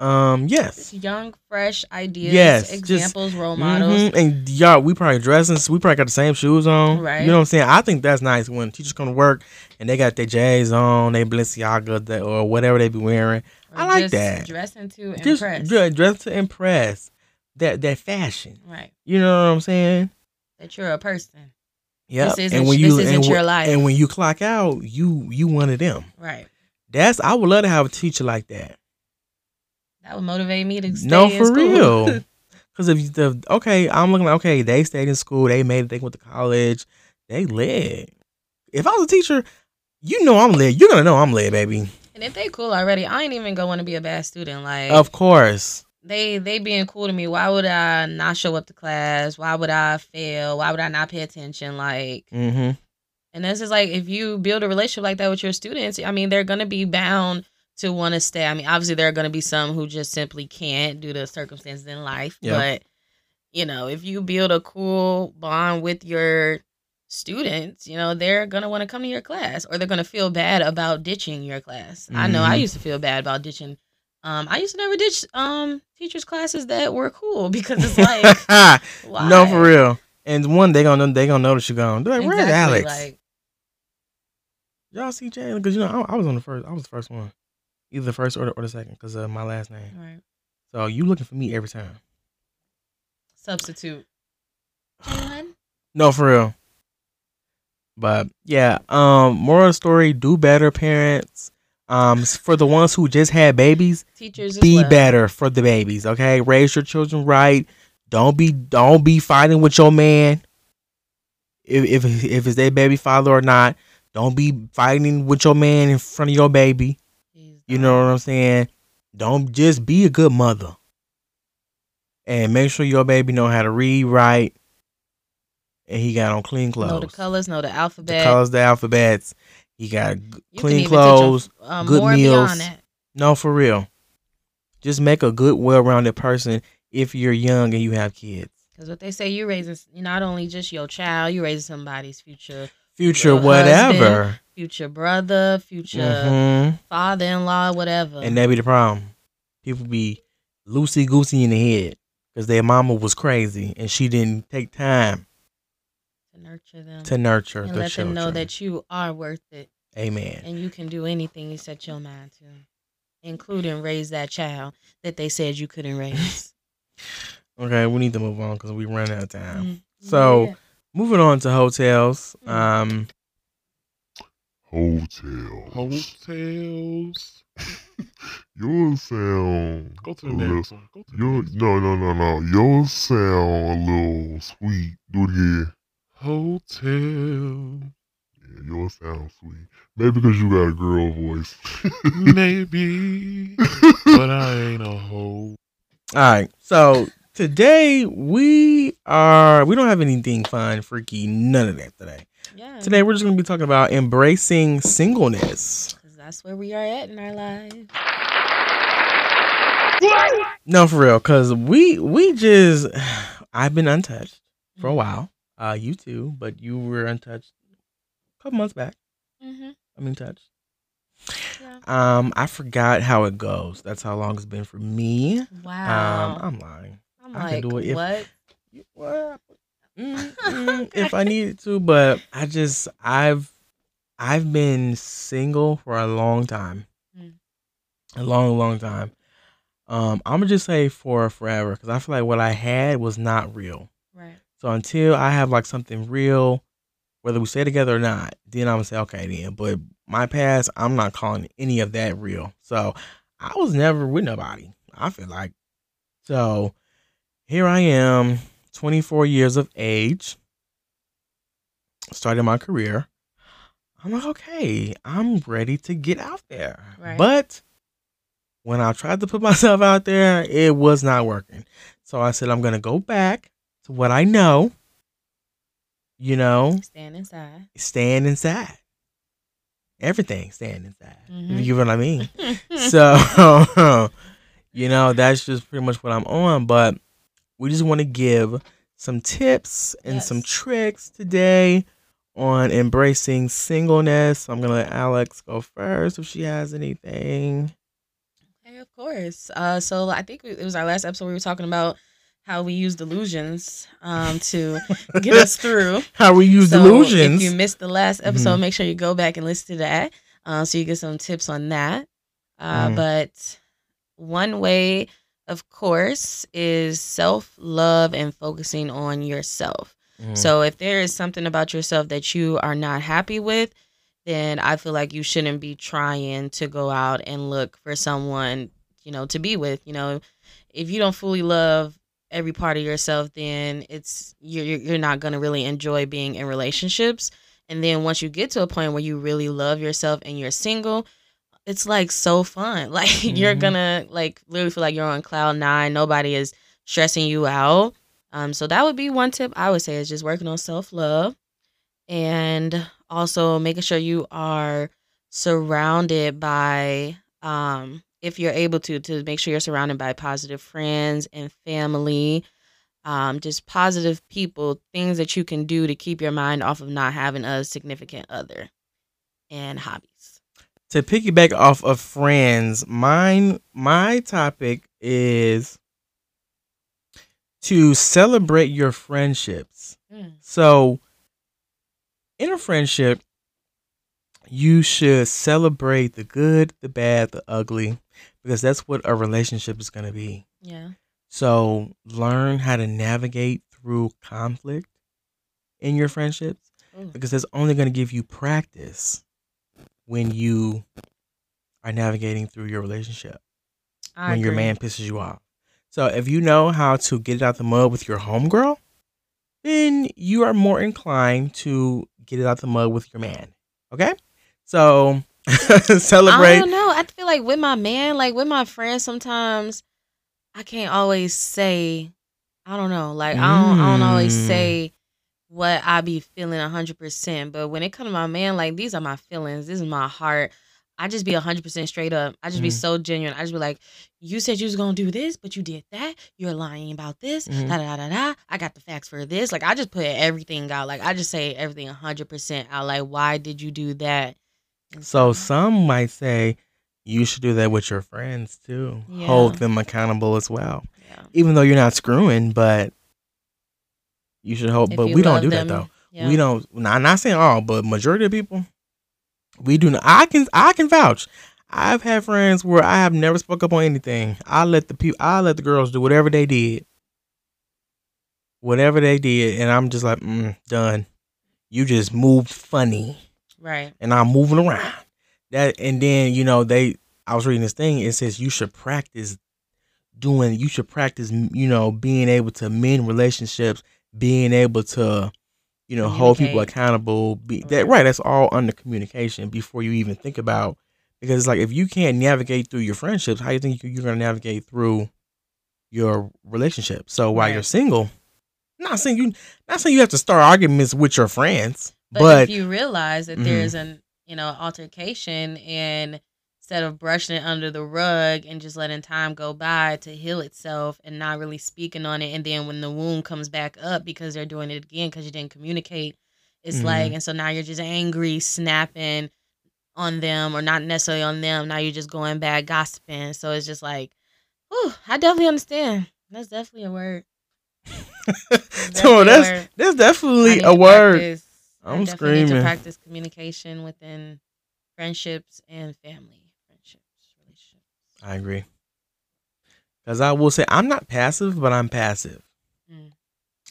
B: Um.
A: Just
B: Yes.
A: young, fresh ideas,
B: Yes, just-
A: examples, role models.
B: Mhm. And y'all, we probably dressing. We probably got the same shoes on.
A: Right.
B: You know what I'm saying? I think that's nice when teachers come to work and they got their J's on, they Balenciaga, that- or whatever they be wearing.
A: or
B: I like
A: just
B: that.
A: Dressing to
B: just
A: impress.
B: dre- dress to impress that that fashion.
A: Right.
B: You know what I'm saying?
A: That you're a person.
B: Yeah.
A: This isn't- this isn't
B: and,
A: your
B: when-
A: life.
B: and when you clock out, you you one of them.
A: Right.
B: That's I would love to have a teacher like that.
A: That would motivate me to stay
B: no, for real. Because if you, the okay, I'm looking like okay, they stayed in school, they made it, they went to college, they lit. If I was a teacher, you know I'm lit. You're gonna know I'm lit, baby.
A: and if they cool already, I ain't even gonna want to be a bad student. Like
B: Of course.
A: they they being cool to me. Why would I not show up to class? Why would I fail? Why would I not pay attention? Like
B: Mm-hmm.
A: And this is like if you build a relationship like that with your students, I mean, they're gonna be bound to want to stay. I mean, obviously there are gonna be some who just simply can't due to circumstances in life. But you know, if you build a cool bond with your students, you know, they're gonna want to come to your class or they're gonna feel bad about ditching your class. I know I
B: Mhm.
A: used to feel bad about ditching. Um, I used to never ditch um teachers' classes that were cool because it's like
B: no, for real. And one, they gonna they gonna notice you gone. They're like, "Where's
A: Exactly,
B: Alex?
A: Like,
B: Y'all see Jay? Because you know I, I was on the first. I was the first one, either the first or the, or the second, because of my last name.
A: right.
B: So you looking for me every time?
A: Substitute.
B: No, for real. But yeah, um, moral story: do better, parents. Um, for the ones who just had babies,
A: Teachers
B: be
A: well.
B: better for the babies. Okay, raise your children right. Don't be don't be fighting with your man. If if if it's their baby father or not, don't be fighting with your man in front of your baby. You know what I'm saying? Don't just be a good mother. And make sure your baby know how to read write, And he got on clean clothes.
A: Know the colors, know the alphabet.
B: The colors, the alphabets. He got
A: You
B: clean
A: even teach 'em,
B: clothes.
A: uh,
B: good
A: more
B: meals.
A: beyond that.
B: No, for real. Just make a good, well-rounded person if you're young and you have kids.
A: Because what they say, you're raising not only just your child, you're raising somebody's future,
B: Future, whatever.
A: Future brother, future
B: Mhm.
A: father-in-law, whatever.
B: And that be the problem. People be loosey goosey in the head because their mama was crazy and she didn't take time
A: to nurture them
B: to nurture
A: and
B: the
A: let
B: children.
A: them know that you are worth it
B: Amen.
A: and you can do anything you set your mind to, including raise that child that they said you couldn't raise.
B: Okay, we need to move on because we run out of time.
A: Mm.
B: So-
A: Yeah.
B: Moving on to hotels.
A: Mm.
B: Um,
C: Hotels.
E: Hotels.
C: Yours sound.
E: Go to the
C: a
E: next
C: little-
E: one. Go to the
C: Your,
E: next
C: no, no, no, no. Yours sound a little sweet. Do it again.
E: Hotel.
C: Yeah, yours sound sweet. Maybe because you got a girl voice.
E: Maybe. but I ain't a hoe.
B: all right. So today we are we don't have anything fun, freaky, none of that today.
A: Yeah.
B: Today we're just gonna be talking about embracing singleness.
A: that's where we are at in our lives.
B: No, for real, cause we we just I've been untouched for a while. Uh, you too, but you were untouched a couple months back.
A: Mm-hmm.
B: I mean, touched.
A: Yeah.
B: Um, I forgot how it goes. That's how long it's been for me.
A: Wow.
B: Um, I'm lying.
A: I'm
B: I can do it if-
A: what?
B: Mm, mm, if I needed to, but I just I've I've been single for a long time,
A: Mm.
B: a long, long time. Um, I'm gonna just say for forever because I feel like what I had was not real.
A: Right.
B: So until I have like something real, whether we stay together or not, then I'm gonna say okay then. But my past, I'm not calling any of that real. So I was never with nobody. I feel like so. Here I am, 24 years of age, starting my career. I'm like, okay, I'm ready to get out there.
A: Right.
B: But when I tried to put myself out there, it was not working. So I said, I'm going to go back to what I know, you know,
A: Stand inside.
B: stand inside. Everything stand inside.
A: Mhm.
B: You know what I mean? so, you know, that's just pretty much what I'm on. But we just want to give some tips and some tricks today on embracing singleness. I'm going to let Alex go first if she has anything.
A: Okay, of course. Uh, so I think it was our last episode we were talking about how we use delusions um, to get us through.
B: How we use
A: So
B: delusions.
A: If you missed the last episode,
B: Mhm.
A: make sure you go back and listen to that, uh, so you get some tips on that. Uh,
B: Mhm.
A: But one way, of course, is self love and focusing on yourself.
B: Mhm.
A: So if there is something about yourself that you are not happy with, then I feel like you shouldn't be trying to go out and look for someone, you know, to be with. You know, if you don't fully love every part of yourself, then it's you're you're you're not gonna really enjoy being in relationships. And then once you get to a point where you really love yourself and you're single, it's like so fun. Like you're
B: Mhm.
A: gonna like literally feel like you're on cloud nine. Nobody is stressing you out. Um, so that would be one tip I would say is just working on self love, and also making sure you are surrounded by um if you're able to to make sure you're surrounded by positive friends and family um just positive people things that you can do to keep your mind off of not having a significant other and hobbies
B: to piggyback off of friends, mine my topic is to celebrate your friendships. Mm. So in a friendship, you should celebrate the good, the bad, the ugly, because that's what a relationship is going to be.
A: yeah
B: So learn how to navigate through conflict in your friendships
A: Ooh.
B: because that's only going to give you practice when you are navigating through your relationship
A: I
B: when your man pisses you off. So if you know how to get it out the mud with your homegirl, then you are more inclined to get it out the mud with your man. Okay? So celebrate.
A: I don't know. I feel like with my man, like with my friends, sometimes I can't always say. I don't know. Like I don't. I don't always
B: Mm.
A: say what I be feeling hundred percent. But when it comes to my man, like these are my feelings. This is my heart. I just be hundred percent straight up. I just be
B: Mhm.
A: so genuine. I just be like, you said you was gonna do this, but you did that. You're lying about this.
B: Mhm.
A: Da da da da. I got the facts for this. Like I just put everything out. Like I just say everything hundred percent out. Like why did you do that? And
B: So some might say you should do that with your friends too. Hold them accountable as well.
A: yeah.
B: Even though you're not screwing, but you should hold.
A: If
B: But we don't do
A: them,
B: that though.
A: yeah.
B: We don't. Nah, I'm not saying all, but majority of people, we do not. I can I can vouch. I've had friends where I have never spoke up on anything. I let the people, I let the girls do whatever they did, whatever they did, and I'm just like, mm, done. You just moved funny,
A: Right.
B: and I'm moving around. That and then you know they. I was reading this thing. It says you should practice doing. You should practice. You know, being able to mend relationships, being able to you know, hold people accountable. Be that
A: Right.
B: right? That's all under communication before you even think about. Because it's like if you can't navigate through your friendships, how you think you- you're going to navigate through your relationship? So while you're single, not saying you, not saying you have to start arguments with your friends,
A: But,
B: but,
A: if you realize that
B: Mhm.
A: there's an you know altercation and instead of brushing it under the rug and just letting time go by to heal itself and not really speaking on it and then when the wound comes back up because they're doing it again because you didn't communicate it's
B: Mhm.
A: like and so now you're just angry snapping on them or not necessarily on them now you're just going back gossiping so it's just like whew, i definitely understand that's definitely a word That's
B: so
A: definitely
B: that's
A: word.
B: that's definitely a word.
A: practice- I
B: I'm
A: definitely need
B: screaming.
A: to practice communication within friendships and family.
B: I agree. Because I will say I'm not passive, but I'm passive.
A: Mm.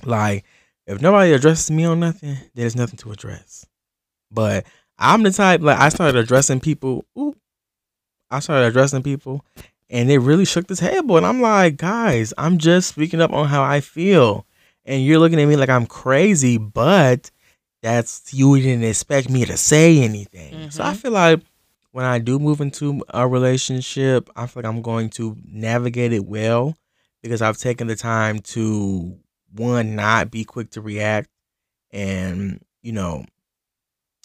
B: Like if nobody addresses me on nothing, there's nothing to address. But I'm the type like I started addressing people. Ooh, I started addressing people, and it really shook the table. And I'm like, guys, I'm just speaking up on how I feel, and you're looking at me like I'm crazy. But that's you didn't expect me to say anything. So I
A: Mhm.
B: feel like when I do move into a relationship, I feel like I'm going to navigate it well because I've taken the time to one not be quick to react and you know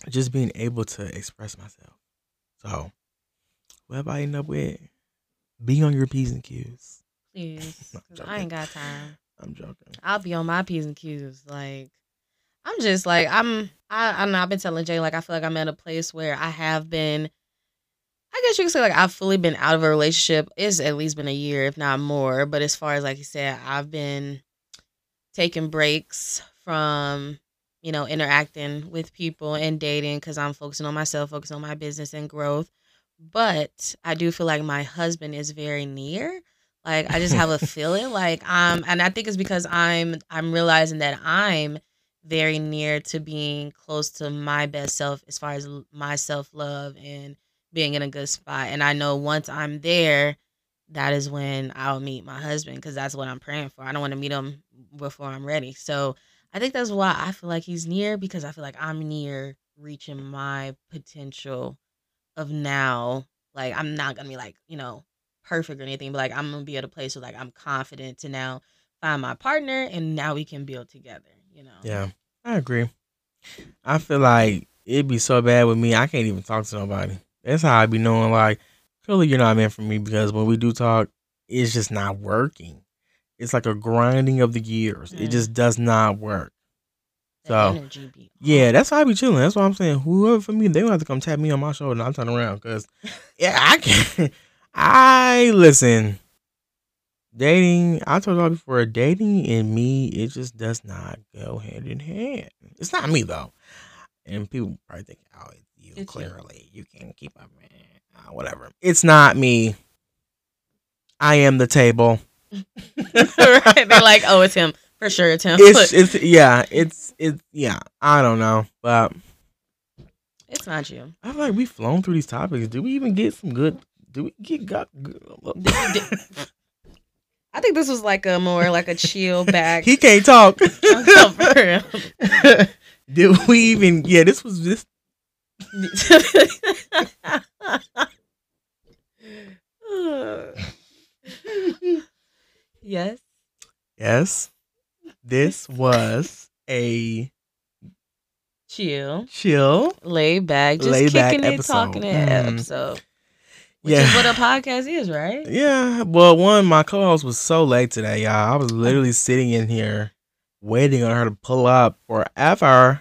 B: just being able to express myself. So whatever I end up with, be on your p's and q's.
A: Please, I ain't got time.
B: I'm joking.
A: I'll be on my p's and q's. Like, I'm just like I'm. I I don't know. I've been telling Jay like I feel like I'm at a place where I have been. I guess you could say like I've fully been out of a relationship. It's at least been a year, if not more. But as far as like you said, I've been taking breaks from you know interacting with people and dating because I'm focusing on myself, focusing on my business and growth. But I do feel like my husband is very near. Like I just have a feeling like um and I think it's because I'm I'm realizing that I'm very near to being close to my best self as far as my self-love and being in a good spot and I know once I'm there that is when I'll meet my husband cuz that's what I'm praying for. I don't want to meet him before I'm ready. So I think that's why I feel like he's near because I feel like I'm near reaching my potential of now. Like I'm not gonna be like, you know, perfect or anything, but like I'm gonna be at a place where like I'm confident to now find my partner and now we can build together, you know.
B: Yeah, I agree. I feel like it'd be so bad with me. I can't even talk to nobody. That's how I be knowing like, clearly you're not meant for me because when we do talk, it's just not working. It's like a grinding of the gears. It
A: Mm.
B: just does not work. So, Yeah, that's how I be chilling. That's why I'm saying whoever for me, they gonna have to come tap me on my shoulder and I'll turn around because yeah, I can I listen. Dating, I told y'all before, dating and me, it just does not go hand in hand. It's not me though. And people probably think, oh, it's
A: It's you.
B: clearly. You can't keep up. Uh, whatever. It's not me. I am the table.
A: right. They're like, oh, it's him for sure. It's him.
B: It's it's yeah, it's it's yeah. I don't know, but
A: it's not you.
B: I feel like we've flown through these topics. Do we even get some good? Do we get got good?
A: I think this was like a more like a chill back.
B: he can't talk. Did we even? Yeah, this was this.
A: yes.
B: Yes, this was a
A: Chill.
B: chill.
A: Lay back. Just
B: Laid back
A: kicking it,
B: episode.
A: talking it
B: Mhm.
A: episode. Which
B: Yeah.
A: is what a podcast is, right?
B: Yeah. Well, one, my co-host was so late today, y'all. I was literally sitting in here waiting on her to pull up forever.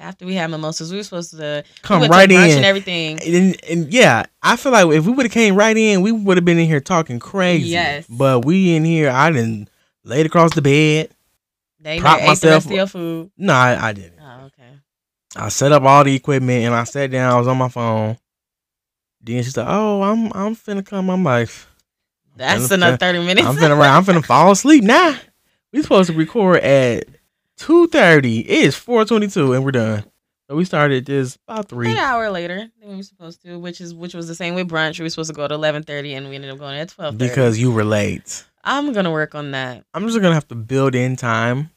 A: After we had mimosas, we were supposed to
B: Come
A: we
B: right
A: to
B: in.
A: and everything.
B: and, and yeah, I feel like if we would have came right in, we would have been in here talking crazy.
A: Yes.
B: But we in here, I didn't laid across the bed.
A: They
B: Prop
A: ate the
B: myself-
A: rest of your food.
B: No, I, I didn't.
A: Oh, okay.
B: I set up all the equipment and I sat down. I was on my phone. Then she said, "Oh, I'm I'm finna come." I'm like,
A: That's another thirty minutes.
B: I'm finna I'm finna fall asleep now. We supposed to record at two thirty. It is four twenty two and we're done. So we started this about three.
A: An hour later than we were supposed to, which is which was the same with brunch. We were supposed to go at eleven thirty, and we ended up going at twelve.
B: Because you were late.
A: I'm gonna work on that.
B: I'm just gonna have to build in time.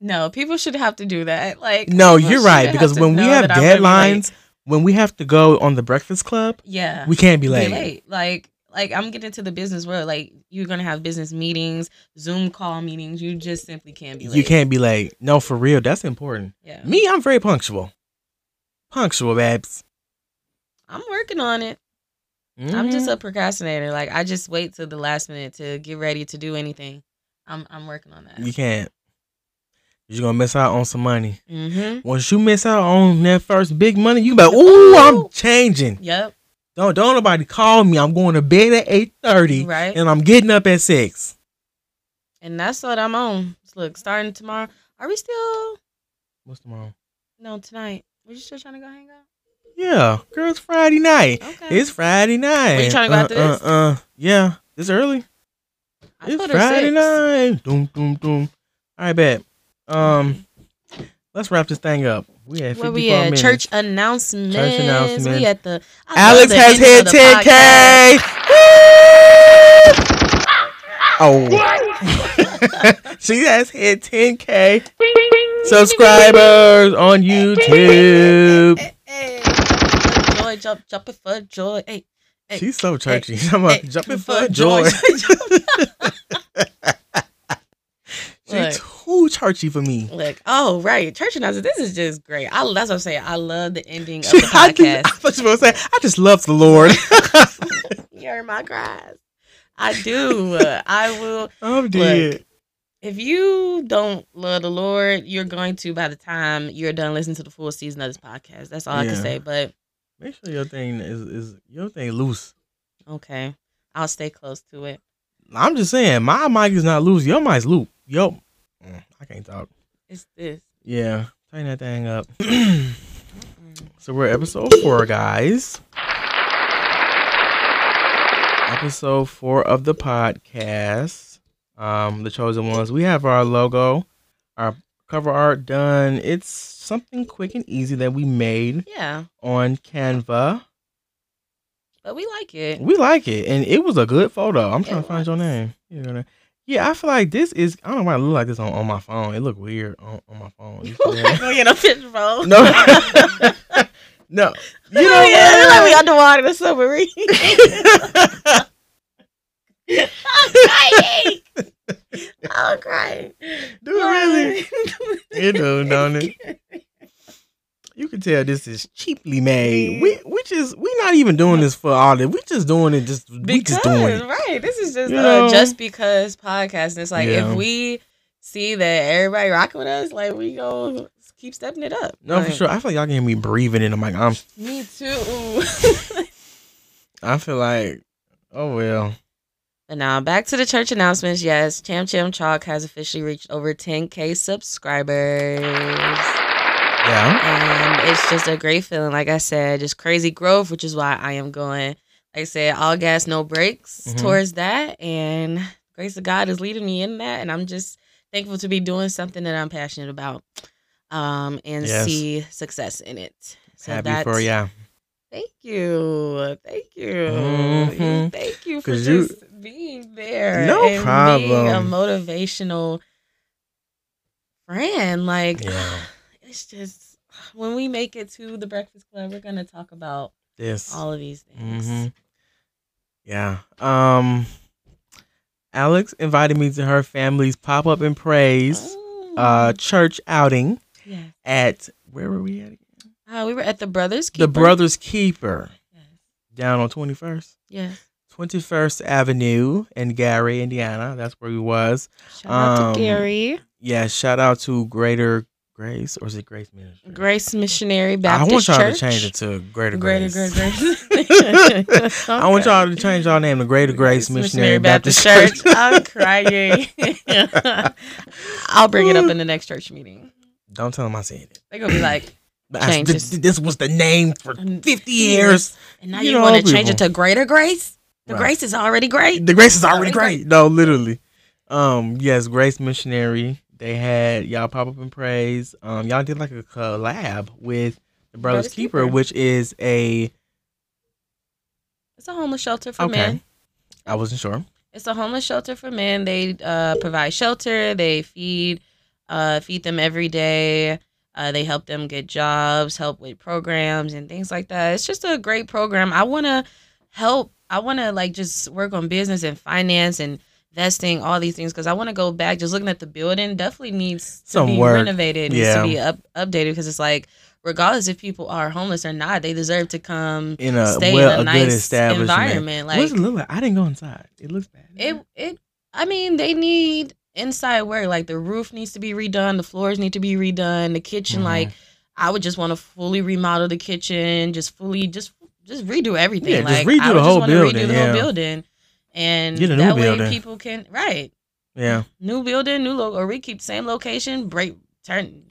A: No, people should have to do that. Like,
B: No, you're right because when we have
A: that I'm gonna be late.
B: deadlines, when we have to go on the Breakfast Club,
A: yeah,
B: we can't be
A: be
B: late.
A: late. Like, like I'm getting to the business world. Like, you're gonna have business meetings, Zoom call meetings. You just simply can't be late.
B: You can't be like, No, for real, that's important.
A: Yeah,
B: Me, I'm very punctual. Punctual, babes.
A: I'm working on it. I'm just
B: Mhm.
A: a procrastinator. Like, I just wait till the last minute to get ready to do anything. I'm I'm working on that.
B: You can't. You're gonna miss out on some money.
A: Mm-hmm.
B: Once you miss out on that first big money, you be like, "Ooh, I'm changing."
A: Yep.
B: Don't don't nobody call me. I'm going to bed at eight thirty,
A: Right.
B: and I'm getting up at six.
A: And that's what I'm on. Look, starting tomorrow. Are we still?
B: What's tomorrow?
A: No, tonight. We you still trying to go hang out?
B: Yeah, girl, it's Friday night.
A: Okay.
B: It's Friday night.
A: Are you trying to go
B: uh,
A: after this?
B: Uh, uh, yeah, it's early.
A: I
B: it's Friday night. Doom, doom, doom. All right, bet. Um, let's wrap this thing up. We had 54
A: Where we at?
B: minutes.
A: Church announcements.
B: announcements.
A: We at the. I
B: Alex
A: the
B: has hit 10k.
A: podcast.
B: Oh, she has hit 10k subscribers on YouTube.
A: Hey, hey, jump joy, jump, jumping for joy. Hey, hey.
B: She's so churchy. I'm jumping for joy. She's too churchy for me.
A: Like, oh right, church announcements. This is just great. I that's what I'm saying. I love the ending of the
B: I, just,
A: podcast.
B: I you were say, I just love the Lord.
A: You're my cries. I do. I will.
B: I'm dead.
A: If you don't love the Lord, you're going to by the time you're done listening to the full season of this podcast. That's all I can say. But
B: Make sure your thing is, is your thing loose.
A: okay, I'll stay close to it.
B: I'm just saying, my mic is not loose. Your mic's loose. Yo, Mm, I can't talk.
A: It's this.
B: Yeah, tighten that thing up. so we're episode four, guys. Episode four of the podcast. Um, the chosen ones. We have our logo, our cover art done. It's something quick and easy that we made
A: Yeah,
B: on Canva.
A: but we like it.
B: We like it, and it was a good photo. I'm trying
A: It
B: to find your name. You're gonna- Yeah, I feel like this is. I don't know why it look like this on, on my phone. It look weird on, on my phone. You that?
A: Go get a picture phone.
B: No. no, you know
A: oh, yeah,
B: what?
A: like we underwater the submarine. I'm crying. I'm crying.
B: Do it really? You do, don't it? You you can tell this is cheaply made. We we just we not even doing this for all that. We just doing it just we
A: because
B: just doing it.
A: right, this is just
B: You
A: uh,
B: know?
A: just because podcast. And it's like
B: Yeah.
A: if we see that everybody rocking with us, like we go keep stepping it up.
B: No, for sure. I feel like y'all can hear me breathing in the mic. I'm
A: Me too.
B: I feel like oh well.
A: And now back to the church announcements. Yes, Cham Cham Chalk has officially reached over 10k subscribers.
B: Yeah.
A: And it's just a great feeling. Like I said, just crazy growth, which is why I am going, like I said, all gas, no brakes
B: Mhm.
A: towards that. And grace of God is leading me in that. And I'm just thankful to be doing something that I'm passionate about um, and
B: Yes.
A: see success in it. So
B: Happy for ya.
A: Thank you. Thank you.
B: Mhm.
A: Thank you for
B: 'Cause you-
A: just being there.
B: No
A: and Being a motivational friend. Like,
B: Yeah.
A: It's just when we make it to the Breakfast Club, we're gonna talk about
B: This.
A: all of these things.
B: hmm Yeah. Um Alex invited me to her family's pop up and praise uh
A: Mm.
B: church outing
A: yeah.
B: at where were we at again?
A: Uh, we were at the Brothers.
B: The Brothers Keeper
A: Yes.
B: down on 21st.
A: yes.
B: 21st Avenue in Gary, Indiana. That's where we was.
A: Shout out
B: Um,
A: to Gary,
B: Yeah, shout out to Greater Grace or is it Grace Ministry?
A: Grace Missionary Baptist Church.
B: I want y'all
A: Church.
B: to change it to Greater
A: Greater,
B: Grace.
A: greater, grace.
B: I want y'all to change y'all name to Greater Grace Missionary, Baptist,
A: Church.
B: Church.
A: I'm crying. I'll bring it up in the next church meeting.
B: Don't tell them I said it.
A: They're gonna be like, Changes.
B: th- this was the name for
A: Mm,
B: 50 years.
A: and now
B: You
A: you,
B: know,
A: want to change it to Greater Grace? The
B: Right.
A: grace is already great.
B: The grace is already
A: Already
B: great. No, literally. Um, yes, Grace Missionary. They had y'all pop up and praise. Um, y'all did like a collab with the Brothers,
A: Brothers
B: Keeper,
A: Keeper.
B: which is a
A: It's a homeless shelter for
B: Okay.
A: men.
B: I wasn't sure.
A: It's a homeless shelter for men. They uh, provide shelter. They feed uh, feed them every day. Uh, they help them get jobs, help with programs and things like that. It's just a great program. I want to help. I want to like just work on business and finance and investing, all these things because I want to go back. Just looking at the building, definitely needs to
B: Some
A: be
B: work.
A: renovated. Needs to be up, updated because it's like regardless if people are homeless or not, they deserve to come
B: In a
A: stay
B: well,
A: in a,
B: a,
A: nice environment. Like
B: What's it look like? I didn't go inside. It looks bad.
A: it it I mean, they need inside work. Like the roof needs to be redone, the floors need to be redone, the kitchen
B: Mhm.
A: like I would just want to fully remodel the kitchen, just fully just just redo everything.
B: Yeah, just
A: like
B: redo
A: I
B: the
A: would
B: whole
A: just
B: building,
A: redo the
B: yeah.
A: whole building. And
B: Get a new
A: that way
B: building.
A: people can right.
B: yeah.
A: New building, new logo, or we keep same location, break turn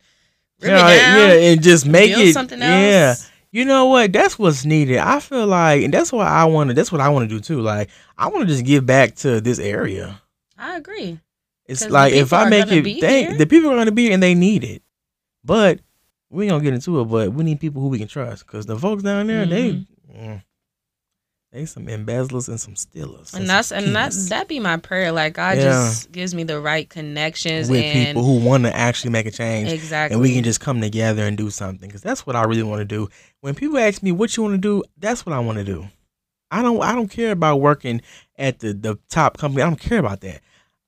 B: Yeah,
A: down,
B: yeah, and just make it
A: something
B: Yeah. You know what? That's what's needed. I feel like, and that's what I want to. That's what I want to do too. Like, I want to just give back to this area.
A: I agree.
B: It's like if I make it, they,
A: here.
B: the people are going to be here and they need it. But we ain't gonna get into it. But we need people who we can trust because the folks down there, they,
A: Mm-hmm.
B: mm, they some embezzlers and some stealers,
A: And that's and that that be my prayer. Like God
B: Yeah.
A: just gives me the right connections
B: with
A: and
B: people who want to actually make a change.
A: exactly
B: and we can just come together and do something because that's what I really want to do. When people ask me what you want to do, that's what I want to do. I don't I don't care about working at the the top company. I don't care about that.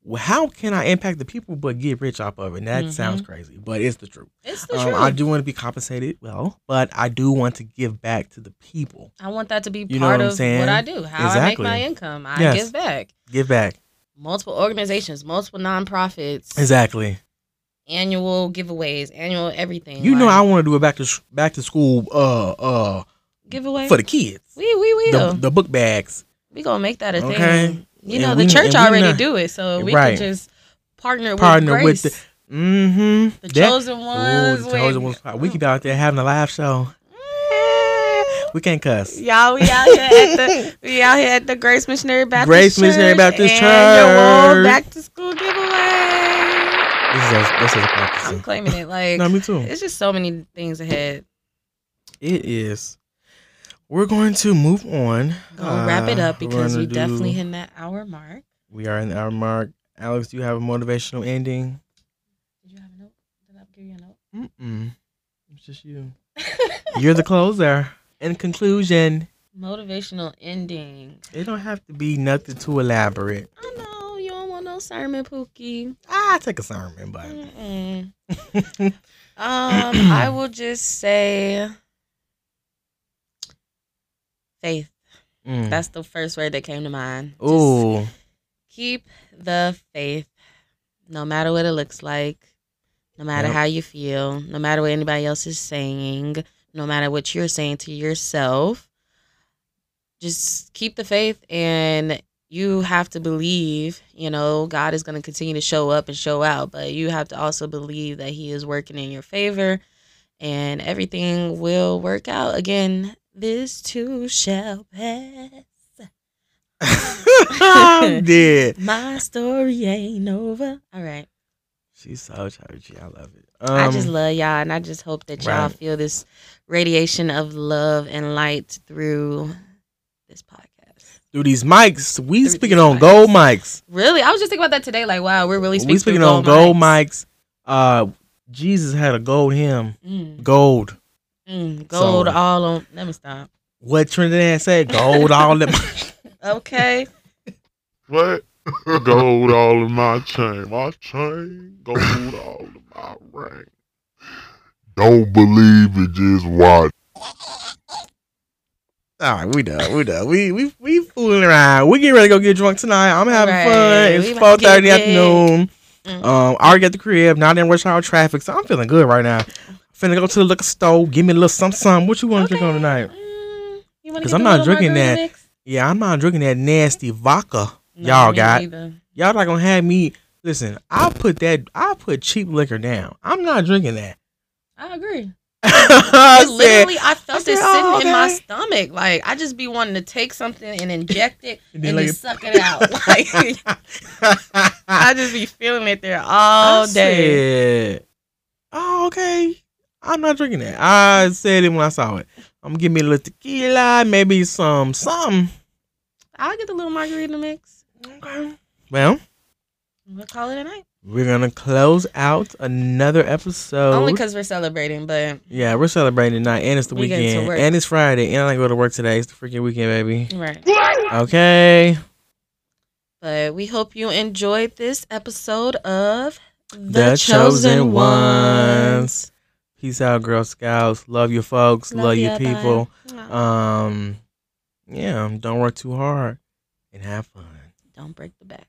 B: Well, how can I impact the people but get rich off of it? And that
A: Mhm.
B: sounds crazy, but it's the truth.
A: it's the
B: Um,
A: truth.
B: I do want to be compensated well, but I do want to give back to the people.
A: I want that to be
B: You
A: part
B: what
A: of
B: saying?
A: what I do. How I make my income. I
B: Yes.
A: give back.
B: Give back.
A: Multiple organizations, multiple nonprofits,
B: Exactly.
A: annual giveaways, annual everything.
B: You know I want to do a back to sh- back to school uh uh
A: giveaway
B: for the kids.
A: We we
B: The,
A: will.
B: the book bags.
A: we gonna make that a
B: Okay.
A: thing. You
B: And
A: know,
B: we-
A: the church already
B: not-
A: do it, so we
B: Right.
A: can just partner with
B: Partner
A: Grace,
B: with the mm-hmm.
A: the chosen ones.
B: Ooh, the chosen
A: with-
B: ones. We could be out there having a live show. We can't cuss.
A: Y'all, we out here at the we out here at the Grace Missionary Baptist
B: Grace
A: Church
B: Missionary Baptist Church.
A: back to school giveaway.
B: This is a, this is a
A: I'm claiming it. Like
B: No, me too.
A: it's just so many things ahead.
B: It is. We're going to move on.
A: Gonna wrap it
B: Uh,
A: up because we definitely hit that hour mark.
B: We are in our mark. Alex, do you have a motivational ending?
A: Did you have a note? Did I give you a note?
B: Mm-mm. It's just you. You're the closer. In conclusion,
A: Motivational ending.
B: it don't have to be nothing too elaborate.
A: I know you don't want no no sermon, Pookie.
B: I take a sermon, but
A: um, I will just say faith.
B: Mm.
A: That's the first word that came to mind. Just
B: Ooh,
A: keep the faith, no matter what it looks like, no matter
B: Yep.
A: how you feel, no matter what anybody else is saying, no matter what you're saying to yourself. Just keep the faith and you have to believe, you know, God is going to continue to show up and show out, but you have to also believe that He is working in your favor and everything will work out. Again, this too shall pass.
B: I'm dead.
A: My story ain't over. All right.
B: She's so churchy. I love it.
A: I
B: Um,
A: just love y'all, and I just hope that y'all
B: right.
A: feel this radiation of love and light through this podcast.
B: through these mics. We
A: Through
B: speaking on
A: mics.
B: gold mics.
A: Really, I was just thinking about that today. Like, wow, we're really speaking,
B: we speaking on gold mics. Uh, Jesus had a gold hymn.
A: Mm,
B: Gold.
A: Mm, gold
B: So-
A: all on. Let me stop.
B: What Trinidad said? Gold all in my.
A: Okay.
E: What? gold all in my chain. My chain. Gold all in my ring.
C: Don't believe it, just watch.
B: All right, we done. We done. We we we fooling around. We getting ready to go get drunk tonight. I'm having
A: Right.
B: fun. It's
A: We
B: four
A: about to
B: thirty
A: get
B: afternoon.
A: Mm.
B: Um, I already got the crib. not in rush hour traffic, so I'm feeling good right now. Finna go to the liquor store. Give me a little something. something. What you want to drink on
A: Okay.
B: tonight?
A: Mm, you wanna
B: 'Cause
A: get
B: I'm not drinking that.
A: mix?
B: Yeah, I'm not drinking that nasty vodka.
A: No,
B: y'all got. Y'all not gonna have me. Listen, I'll put that. I'll put cheap liquor down. I'm not drinking that.
A: I agree.
B: I
A: But literally, I felt
B: I said,
A: it
B: "Oh,
A: sitting in my stomach. Like I just be wanting to take something and inject it
B: And
A: and,
B: like,
A: just suck it out. Like I just be feeling it there all
B: I
A: day.
B: said, oh, okay. I'm not drinking that. I said it when I saw it. I'm gonna give me a little tequila, maybe some something.
A: I'll get the little margarita mix.
B: Okay. Well,
A: We'll call it a night.
B: we're gonna close out another episode.
A: Only because we're celebrating, but
B: yeah, we're celebrating tonight, and it's the
A: We
B: weekend, and it's Friday, and I go to work today. It's the freaking weekend, baby.
A: right.
B: Okay.
A: But we hope you enjoyed this episode of
B: The Chosen Ones. Peace out, Girl Scouts. Love your folks. Love, your people. Um, yeah, don't work too hard and have fun.
A: Don't break the back.